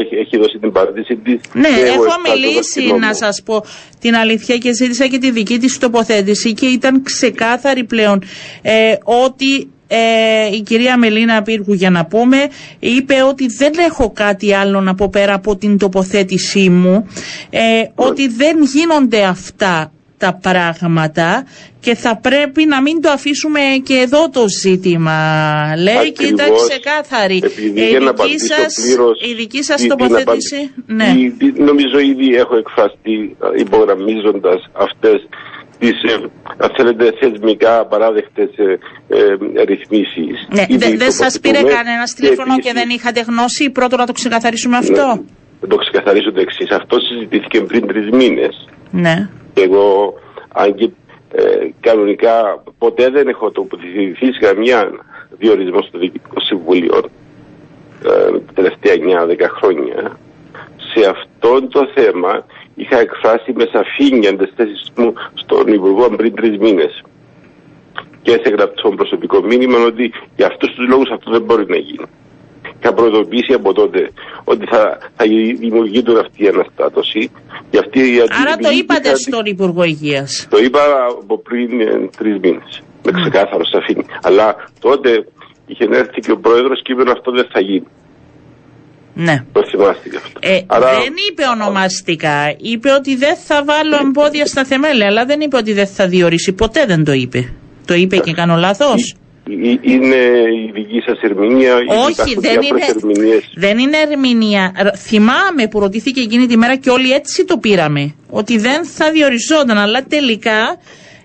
έχει, έχει δώσει την παρατήρηση τη. Ναι, έχω μιλήσει να σας πω την αλήθεια και ζήτησα και τη δική της τοποθέτηση και ήταν ξεκάθαρη πλέον ε, ότι ε, η κυρία Μελίνα Πύργου για να πούμε είπε ότι δεν έχω κάτι άλλο να πω πέρα από την τοποθέτησή μου ε, ότι δεν γίνονται αυτά τα πράγματα και θα πρέπει να μην το αφήσουμε και εδώ το ζήτημα. Λέει και ήταν ξεκάθαρη. η, δική σας, η δική σας τοποθέτηση. Ναι. νομίζω ήδη έχω εκφραστεί υπογραμμίζοντας αυτές τις, ε, αν θέλετε, θεσμικά απαράδεκτες ε, ε, ρυθμίσεις. Ναι, δεν δε σας πήρε κανένας τηλέφωνο και, και δεν είχατε γνώση. Πρώτο να το ξεκαθαρίσουμε αυτό. Ναι, το ξεκαθαρίσω το εξής. Αυτό συζητήθηκε πριν τρεις μήνες. Ναι. Εγώ, αν και ε, κανονικά ποτέ δεν έχω τοποθετηθεί σε καμία διορισμό στο Διοικητικό Συμβούλιο. ε, τα τελευταία 9-10 χρόνια. Σε αυτό το θέμα είχα εκφράσει με σαφήνεια τι θέσει μου στον Υπουργό πριν τρεις μήνες. Και σε γραπτό προσωπικό μήνυμα ότι για αυτούς τους λόγους αυτό δεν μπορεί να γίνει. Είχα προειδοποιήσει από τότε ότι θα, θα δημιουργείται αυτή η αναστάτωση. Και αυτή η Άρα το αντιπολίτευση είπατε θα- στον Υπουργό Υγείας. Το είπα από πριν τρεις μήνες. Με ξεκάθαρο σαφήνει. Αλλά τότε είχε έρθει και ο πρόεδρος και είπε αυτό δεν θα γίνει. Ναι. Το θυμάστε γι' αυτό. Ε, Δεν είπε ονομαστικά. Είπε ότι δεν θα βάλω εμπόδια στα θεμέλια, αλλά δεν είπε ότι δεν θα διορίσει. Ποτέ δεν το είπε. Το είπε και κάνω λάθος; Ε, Είναι η δική σας ερμηνεία. ή Όχι, υπάρχουν δεν διάφορες είναι, ερμηνείες; δεν είναι ερμηνεία. Ρ- Θυμάμαι που ρωτήθηκε εκείνη τη μέρα και όλοι έτσι το πήραμε. Ότι δεν θα διοριζόταν, αλλά τελικά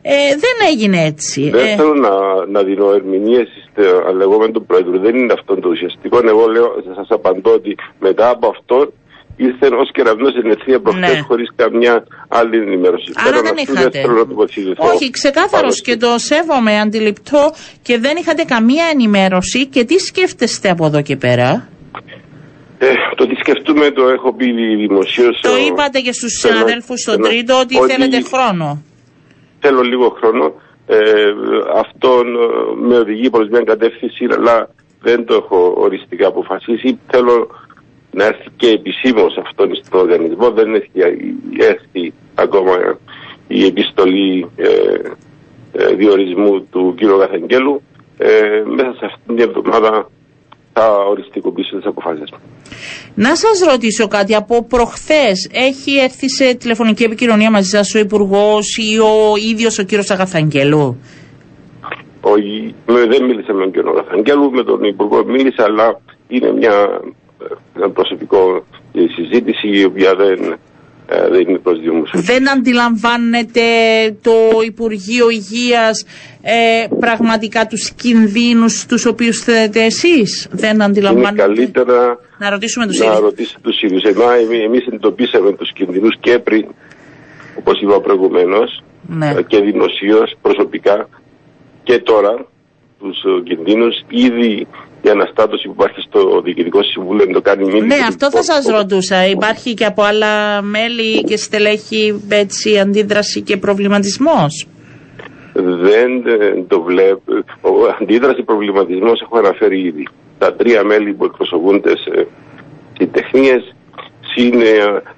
ε, δεν έγινε έτσι. Δεν Ε, θέλω να, να δίνω ερμηνείες στο λεγόμενο του Πρόεδρου. Δεν είναι αυτό το ουσιαστικό. Εγώ λέω, σας απαντώ ότι μετά από αυτό ήρθε ως κεραυνός στην ευθεία προχθές Ναι. χωρίς καμιά άλλη ενημέρωση. Άρα Πέραν δεν αυτού, είχατε. θέλω να τοποθετηθώ Όχι, ξεκάθαρος πάνω και το σέβομαι, αντιληπτό και δεν είχατε καμία ενημέρωση. Και τι σκέφτεστε από εδώ και πέρα; Ε, το τι σκεφτούμε το έχω πει δημοσίως. Το είπατε και στους συναδέλφους στον Τρίτο ότι θέλετε χρόνο. Θέλω λίγο χρόνο. Ε, αυτό ε, με οδηγεί προς μια κατεύθυνση, αλλά δεν το έχω οριστικά αποφασίσει. Θέλω να έρθει και επισήμως αυτόν στον οργανισμό. Δεν έχει έρθει ακόμα η επιστολή ε, ε, διορισμού του κ. Καθαγγέλου. Ε, μέσα σε αυτήν την εβδομάδα θα οριστικοποιήσω τις αποφάσεις μου. Να σας ρωτήσω κάτι. Από προχθές έχει έρθει σε τηλεφωνική επικοινωνία μαζί σας ο υπουργός ή ο ίδιος ο κύριος Αγαθαγγέλου; Όχι, με- δεν μίλησα με τον κύριο Καθαγγέλου, με τον Υπουργό μίλησα, αλλά είναι μια ε, ένα προσωπικό ε, συζήτηση η οποία δεν, ε, δεν είναι προς δημοσίου. Δεν αντιλαμβάνεται το Υπουργείο Υγείας ε, πραγματικά τους κινδύνους τους οποίους θέλετε εσείς; Δεν Είναι αντιλαμβάνεται. καλύτερα Να ρωτήσουμε τους να ίδιους. ρωτήσετε τους ίδιους. Εμά, εμεί- εμείς εντοπίσαμε τους κινδυνούς και πριν, όπως είπα προηγουμένως, Ναι. ε, και δημοσίως, προσωπικά και τώρα τους ε, κινδύνους. Ήδη η αναστάτωση που υπάρχει στο Διοικητικό Συμβούλιο δεν το κάνει μήνυμα. Ναι, αυτό θα σας ρωτούσα. Υπάρχει και από άλλα μέλη και στελέχη έτσι αντίδραση και προβληματισμός; δεν ε, το βλέπω. Ο αντίδραση προβληματισμός έχω αναφέρει ήδη. Τα τρία μέλη που εκπροσωπούνται σε συντεχνίες είναι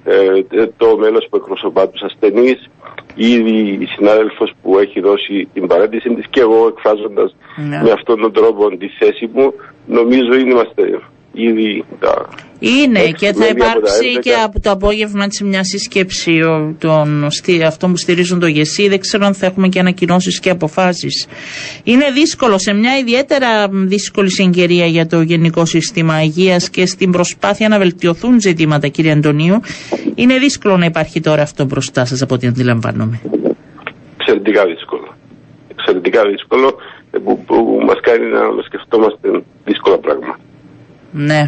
ε, το μέλος που εκπροσωπά τους ασθενείς ήδη η συνάδελφος που έχει δώσει την παράτηση της και εγώ εκφράζοντας Ναι. με αυτόν τον τρόπο τη θέση μου νομίζω είμαστε ήδη τα Είναι Έξι και θα μέλη από τα υπάρξει 11. και από το απόγευμα έτσι μια σύσκεψη ο- των, στη, αυτών που στηρίζουν το ΓΕΣΥ. Δεν ξέρω αν θα έχουμε και ανακοινώσεις και αποφάσεις. Είναι δύσκολο σε μια ιδιαίτερα δύσκολη συγκαιρία για το Γενικό Σύστημα Υγείας και στην προσπάθεια να βελτιωθούν ζητήματα, κύριε Αντωνίου. Είναι δύσκολο να υπάρχει τώρα αυτό μπροστά σας, από ό,τι αντιλαμβάνομαι. εξαιρετικά δύσκολο. Εξαιρετικά δύσκολο ε, που, που μας κάνει να σκεφτόμαστε δύσκολα πράγματα. Ναι.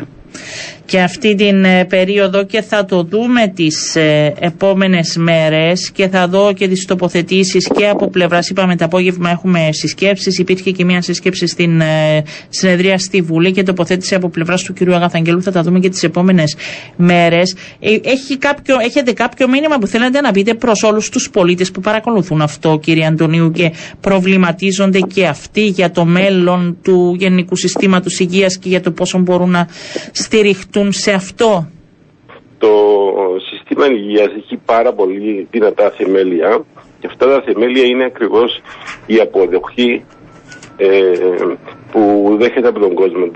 Και αυτή την ε, περίοδο και θα το δούμε τις ε, επόμενες μέρες και θα δω και τις τοποθετήσεις και από πλευράς, είπαμε το απόγευμα έχουμε συσκέψεις, υπήρχε και μια σύσκεψη στην ε, συνεδρία στη Βουλή και τοποθέτηση από πλευράς του κ. Αγαθαγγέλου, θα τα δούμε και τις επόμενες μέρες. Ε, έχει κάποιο, έχετε κάποιο μήνυμα που θέλετε να πείτε προς όλους τους πολίτες που παρακολουθούν αυτό κύριε Αντωνίου και προβληματίζονται και αυτοί για το μέλλον του Γενικού Συστήματος Υγείας και για το πόσο μπορούν να στηριχτούν σε αυτό; Το σύστημα υγείας έχει πάρα πολύ δυνατά θεμέλια και αυτά τα θεμέλια είναι ακριβώς η αποδοχή ε, που δέχεται από τον κόσμο.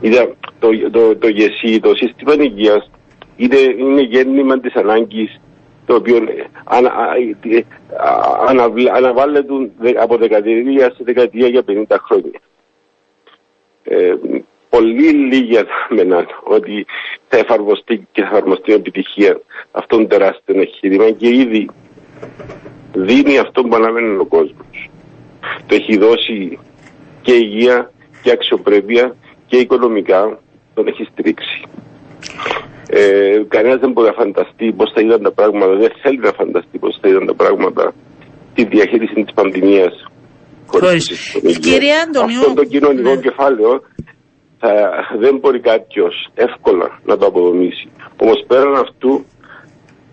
Είδα, το, το, το, ΓΕΣΥ, το σύστημα υγείας είναι, είναι γέννημα της ανάγκης το οποίο ανα, ε, ανα, αναβάλλεται από δεκαετία σε δεκαετία για 50 χρόνια. Ε, πολύ λίγοι ανάμεναν ότι θα εφαρμοστεί και θα εφαρμοστεί με επιτυχία αυτόν τον τεράστιο εγχείρημα και ήδη δίνει αυτό που αναμένει ο κόσμος. Το έχει δώσει και υγεία και αξιοπρέπεια και οικονομικά τον έχει στηρίξει. Ε, Κανένας δεν μπορεί να φανταστεί πώς θα ήταν τα πράγματα, δεν θέλει να φανταστεί πώς θα ήταν τα πράγματα τη διαχείριση της πανδημίας. Χωρίς. Κύριε Αντωνίου, Αυτό το κοινωνικό ναι. κεφάλαιο θα, δεν μπορεί κάποιος εύκολα να το αποδομήσει. Όμως πέραν αυτού,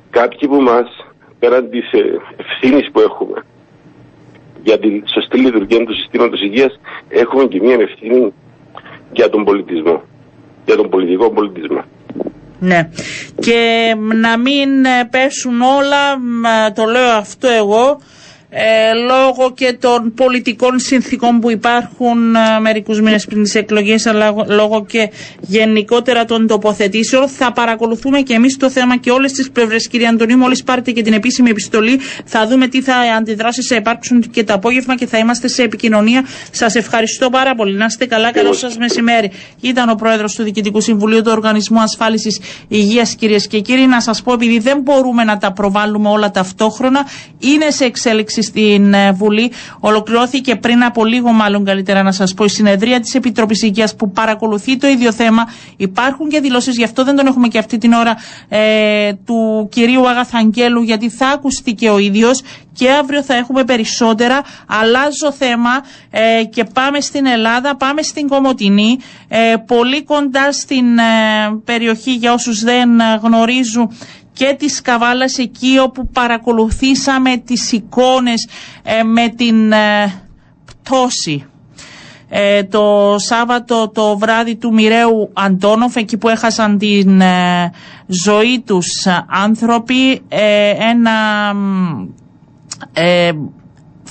κάποιοι που μα, πέραν της ευθύνης που έχουμε για τη σωστή λειτουργία του συστήματος υγείας, έχουμε και μια ευθύνη για τον πολιτισμό. Για τον πολιτικό πολιτισμό. Ναι. Και να μην ε, πέσουν όλα, το λέω αυτό εγώ, ε, λόγω και των πολιτικών συνθήκων που υπάρχουν ε, μερικούς μήνες πριν τις εκλογές αλλά λόγω και γενικότερα των τοποθετήσεων θα παρακολουθούμε και εμείς το θέμα και όλες τις πλευρές. Κύριε Αντωνίου μόλις πάρετε και την επίσημη επιστολή θα δούμε τι θα αντιδράσεις θα υπάρξουν και το απόγευμα και θα είμαστε σε επικοινωνία. Σας ευχαριστώ πάρα πολύ. Να είστε καλά. Καλό σας μεσημέρι. Ήταν ο πρόεδρος του Διοικητικού Συμβουλίου του Οργανισμού Ασφάλισης Υγείας κυρίες και κύριοι. Να σας πω επειδή δεν μπορούμε να τα προβάλλουμε όλα ταυτόχρονα είναι σε εξέλιξη στην ε, Βουλή. Ολοκληρώθηκε πριν από λίγο, μάλλον καλύτερα να σας πω, η συνεδρία της Επιτροπής Υγείας που παρακολουθεί το ίδιο θέμα. Υπάρχουν και δηλώσεις, γι' αυτό δεν τον έχουμε και αυτή την ώρα, ε, του κυρίου Αγαθαγγέλου, γιατί θα ακουστεί και ο ίδιος και αύριο θα έχουμε περισσότερα. Αλλάζω θέμα ε, και πάμε στην Ελλάδα, πάμε στην Κομωτινή, ε, πολύ κοντά στην ε, περιοχή για όσους δεν γνωρίζουν και της Καβάλας εκεί όπου παρακολουθήσαμε τις εικόνες ε, με την ε, πτώση. Ε, το Σάββατο το βράδυ του μοιραίου Αντώνοφ εκεί που έχασαν την ζωή τους άνθρωποι ένα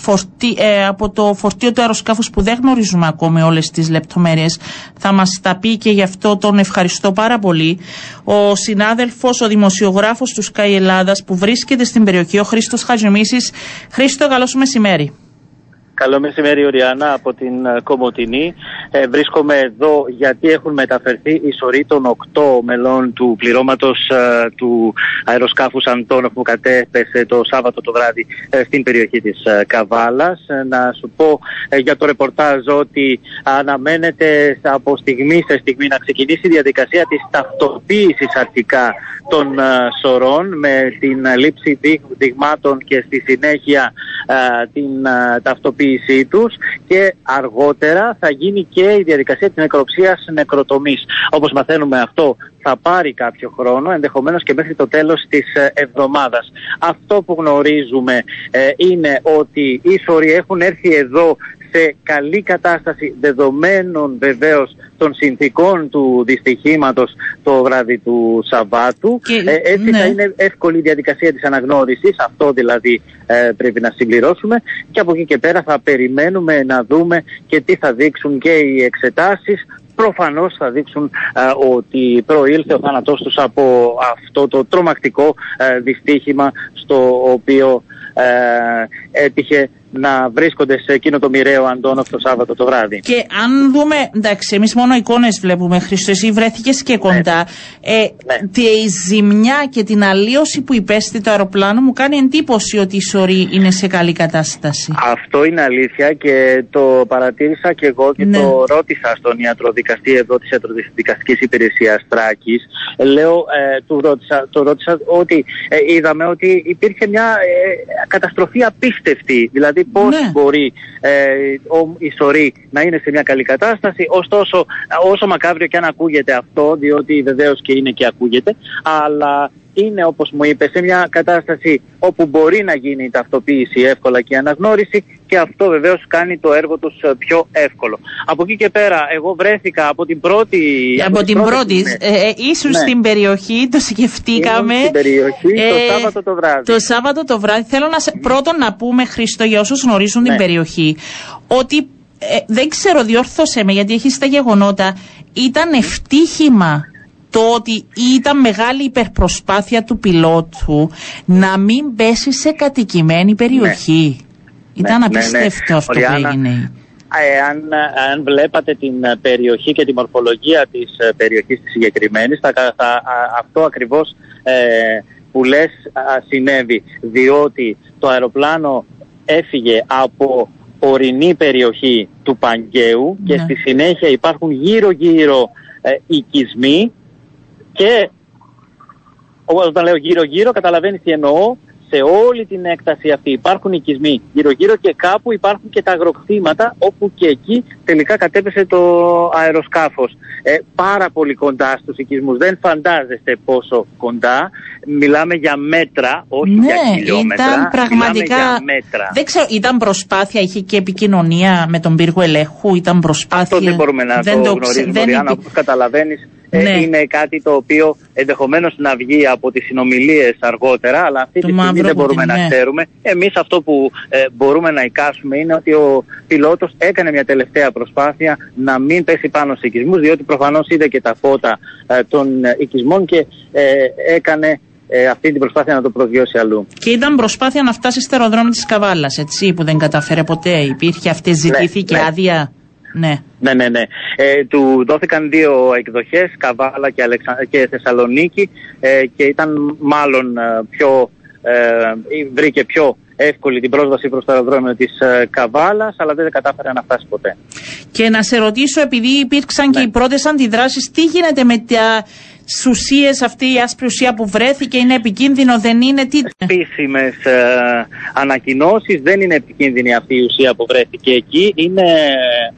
φορτί, ε, από το φορτίο του αεροσκάφους που δεν γνωρίζουμε ακόμη όλες τις λεπτομέρειες. Θα μας τα πει και γι' αυτό τον ευχαριστώ πάρα πολύ. Ο συνάδελφος, ο δημοσιογράφος του Sky Ελλάδας που βρίσκεται στην περιοχή, ο Χρήστος Χαζημίσης Χρήστο, καλό σου μεσημέρι Καλό μεσημέρι, Οριάννα, από την ε, Κομωτινή. Ε, βρίσκομαι εδώ γιατί έχουν μεταφερθεί οι σωροί των οκτώ μελών του πληρώματος ε, του αεροσκάφου Αντώνοφ που κατέπεσε το Σάββατο το βράδυ ε, στην περιοχή της Καβάλας. να σου πω για το ρεπορτάζ ότι αναμένεται από στιγμή σε στιγμή να ξεκινήσει η διαδικασία της ταυτοποίησης αρχικά των σωρών με την λήψη δειγμάτων και στη συνέχεια την ταυτοποίησή τους και αργότερα θα γίνει και η διαδικασία της νεκροψίας νεκροτομής. Όπως μαθαίνουμε αυτό θα πάρει κάποιο χρόνο, ενδεχομένως και μέχρι το τέλος της ε, εβδομάδας. Αυτό που γνωρίζουμε ε, είναι ότι οι σωροί έχουν έρθει εδώ σε καλή κατάσταση δεδομένων βεβαίως των συνθήκων του δυστυχήματος το βράδυ του Σαββάτου. Ε, έτσι ναι. θα είναι εύκολη η διαδικασία της αναγνώρισης, αυτό δηλαδή ε, πρέπει να συμπληρώσουμε και από εκεί και πέρα θα περιμένουμε να δούμε και τι θα δείξουν και οι εξετάσεις προφανώς θα δείξουν ε, ότι προήλθε ο θάνατός τους από αυτό το τρομακτικό δυστύχημα στο οποίο έτυχε να βρίσκονται σε εκείνο το μοιραίο Αντώνοφ το Σάββατο το βράδυ. Και αν δούμε, εντάξει, εμείς μόνο εικόνες βλέπουμε, Χρήστο, εσύ βρέθηκες και κοντά. Ναι. Ε, ναι. Τη ζημιά και την αλλίωση που υπέστη το αεροπλάνο μου κάνει εντύπωση ότι η σωρή είναι σε καλή κατάσταση. Αυτό είναι αλήθεια και το παρατήρησα και εγώ και ναι. το ρώτησα στον ιατροδικαστή εδώ της ιατροδικαστικής υπηρεσίας Τράκης. Λέω, ε, του ρώτησα, το ρώτησα ότι ε, είδαμε ότι υπήρχε μια ε, καταστροφή απίστευτη. Δηλαδή πώς ναι. μπορεί ε, ο, η σωρή να είναι σε μια καλή κατάσταση. Ωστόσο, όσο μακάβριο και αν ακούγεται αυτό, διότι βεβαίως και είναι και ακούγεται, αλλά είναι όπως μου είπες σε μια κατάσταση όπου μπορεί να γίνει η ταυτοποίηση εύκολα και η αναγνώριση και αυτό βεβαίως κάνει το έργο τους ε, πιο εύκολο. Από εκεί και πέρα εγώ βρέθηκα από την πρώτη... Από, την πρώτη, ε, ε, ήσουν ναι. στην περιοχή, το σκεφτήκαμε. στην περιοχή το Σάββατο το βράδυ. Το Σάββατο το βράδυ. Θέλω να πρώτον να πούμε Χρήστο για όσους γνωρίζουν την ναι. περιοχή ότι δεν ξέρω διόρθωσε με γιατί έχεις τα γεγονότα ήταν ευτύχημα το ότι ήταν μεγάλη υπερπροσπάθεια του πιλότου να μην πέσει σε κατοικημένη περιοχή. Ναι. Ήταν ναι, ναι, απίστευτο αυτό που έγινε. Ε, αν, αν βλέπατε την ε, περιοχή και τη μορφολογία της ε, περιοχής της συγκεκριμένης, θα, αυτό ακριβώς ε, που λες συνέβη, διότι το αεροπλάνο έφυγε από ορεινή περιοχή του Παγκαίου και στη συνέχεια υπάρχουν γύρω-γύρω ε, οικισμοί και όταν λέω γύρω-γύρω καταλαβαίνεις τι εννοώ σε όλη την έκταση αυτή υπάρχουν οικισμοί γύρω-γύρω και κάπου υπάρχουν και τα αγροκτήματα όπου και εκεί τελικά κατέπεσε το αεροσκάφος. Ε, πάρα πολύ κοντά στους οικισμούς. Δεν φαντάζεστε πόσο κοντά. Μιλάμε για μέτρα, όχι ναι, για χιλιόμετρα. Ήταν πραγματικά. Μιλάμε για μέτρα. Δεν ξέρω, ήταν προσπάθεια, είχε και επικοινωνία με τον πύργο ελέγχου, ήταν προσπάθεια. Αυτό δεν μπορούμε να δεν το, ξε- γνωρίζουμε, δεν Ριάννα, υπή- όπως καταλαβαίνεις. Ε, Ναι. είναι κάτι το οποίο ενδεχομένως να βγει από τις συνομιλίες αργότερα, αλλά αυτή Του τη στιγμή δεν Μαυρόπουλου, μπορούμε ναι. να ξέρουμε. Εμείς αυτό που ε, μπορούμε να εικάσουμε είναι ότι ο πιλότος έκανε μια τελευταία προσπάθεια να μην πέσει πάνω σε οικισμούς, διότι προφανώς είδε και τα φώτα ε, των ε, οικισμών και ε, έκανε ε, αυτή την προσπάθεια να το προσγειώσει αλλού. Και ήταν προσπάθεια να φτάσει στο αεροδρόμιο της Καβάλας, έτσι, που δεν κατάφερε ποτέ. Υπήρχε αυτή, ζητήθηκε ναι. άδεια; Ναι. Ναι, ναι, ναι. Ε, του δόθηκαν δύο εκδοχές, Καβάλα και, Αλεξα... και Θεσσαλονίκη ε, και ήταν μάλλον ε, πιο, ε, βρήκε πιο εύκολη την πρόσβαση προς το αεροδρόμιο της ε, Καβάλας, αλλά δεν κατάφερε να φτάσει ποτέ. Και να σε ρωτήσω, επειδή υπήρξαν και Ναι. οι πρώτες αντιδράσεις, τι γίνεται με τα ουσίες αυτή η άσπρη ουσία που βρέθηκε, είναι επικίνδυνο, δεν είναι, τι. Επίσημες ε, ανακοινώσεις, δεν είναι επικίνδυνη αυτή η ουσία που βρέθηκε εκεί, είναι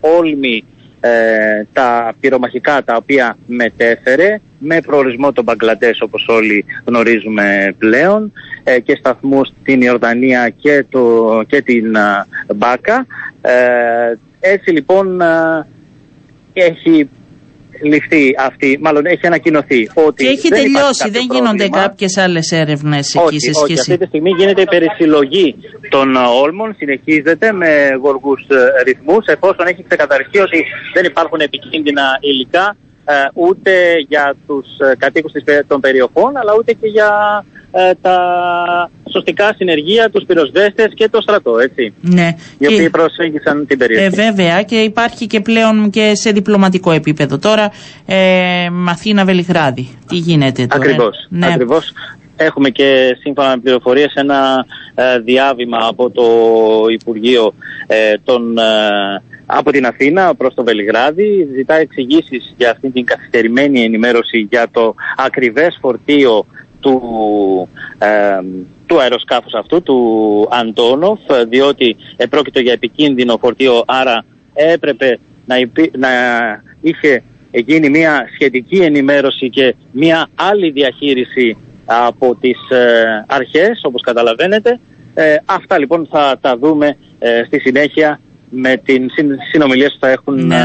όλμη ε, τα πυρομαχικά τα οποία μετέφερε με προορισμό τον Μπαγκλαντές όπως όλοι γνωρίζουμε πλέον ε, και σταθμούς στην Ιορδανία και, το, και την α, Μπάκα. Ε, έτσι λοιπόν α, έχει ληφθεί αυτή, μάλλον έχει ανακοινωθεί ότι Και έχει δεν υπάρχει τελειώσει, κάποιο δεν γίνονται πρόβλημα. κάποιες άλλες έρευνες εκεί Όχι, σε όχι. σχέση. Αυτή τη στιγμή γίνεται η περισυλλογή των ε, όλμων, συνεχίζεται με γοργούς ε, ρυθμούς, εφόσον έχει ξεκαθαριστεί ότι δεν υπάρχουν επικίνδυνα υλικά ε, ούτε για τους ε, κατοίκους της πε- των περιοχών, αλλά ούτε και για ε, τα σωστικά συνεργεία, τους πυροσβέστες και το στρατό, έτσι, Ναι. οι Και- οποίοι προσέγγισαν την περιοχή. Ε, βέβαια και υπάρχει και πλέον και σε διπλωματικό επίπεδο. Τώρα ε, Αθήνα Βελιγράδι. Τι γίνεται τώρα; Ακριβώς, Ναι. ακριβώς. Έχουμε και σύμφωνα με πληροφορίες ένα ε, διάβημα από το Υπουργείο ε, των, ε, από την Αθήνα προς το Βελιγράδι. Ζητάει εξηγήσεις για αυτή την καθυστερημένη ενημέρωση για το ακριβές φορτίο του, ε, του αεροσκάφους αυτού, του Αντόνοφ, ε, διότι επρόκειτο για επικίνδυνο φορτίο, άρα έπρεπε να, υπή- να είχε γίνει μια σχετική ενημέρωση και μια άλλη διαχείριση από τις ε, αρχές, όπως καταλαβαίνετε. Ε, αυτά λοιπόν θα τα δούμε ε, στη συνέχεια με την συν- συνομιλίες που θα έχουν Ναι.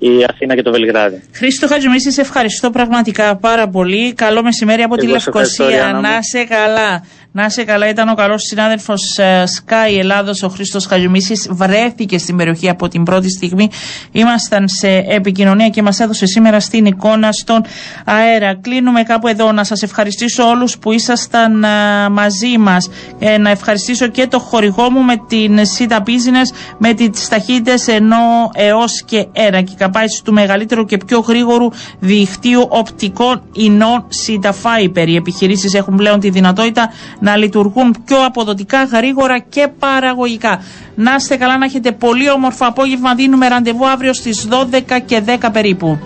Ε, η Αθήνα και το Βελιγράδι. Χρήστο Χατζημίση, σε ευχαριστώ πραγματικά πάρα πολύ. Καλό μεσημέρι από τη Εγώ σε ευχαριστώ, Λευκοσία. Ριάννα μου. Να σε καλά. Να σε καλά. Ήταν ο καλός συνάδελφος Sky Ελλάδος, ο Χρήστος Χατζημίση. Βρέθηκε στην περιοχή από την πρώτη στιγμή. Ήμασταν σε επικοινωνία και μας έδωσε σήμερα στην εικόνα στον αέρα. Κλείνουμε κάπου εδώ. Να σας ευχαριστήσω όλους που ήσασταν α, μαζί μας. Ε, να ευχαριστήσω και το χορηγό μου με την Sita Business με τις ταχύτητες ενώ έως και ένα gigabytes του μεγαλύτερου και πιο γρήγορου δικτύου οπτικών ινών Sita Fiber. Οι επιχειρήσεις έχουν πλέον τη δυνατότητα να λειτουργούν πιο αποδοτικά, γρήγορα και παραγωγικά. Να είστε καλά, να έχετε πολύ όμορφο απόγευμα. Δίνουμε ραντεβού αύριο στις 12 και 10 περίπου.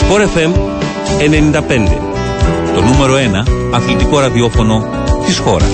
Sport FM 95. Το νούμερο 1 αθλητικό ραδιόφωνο της χώρας.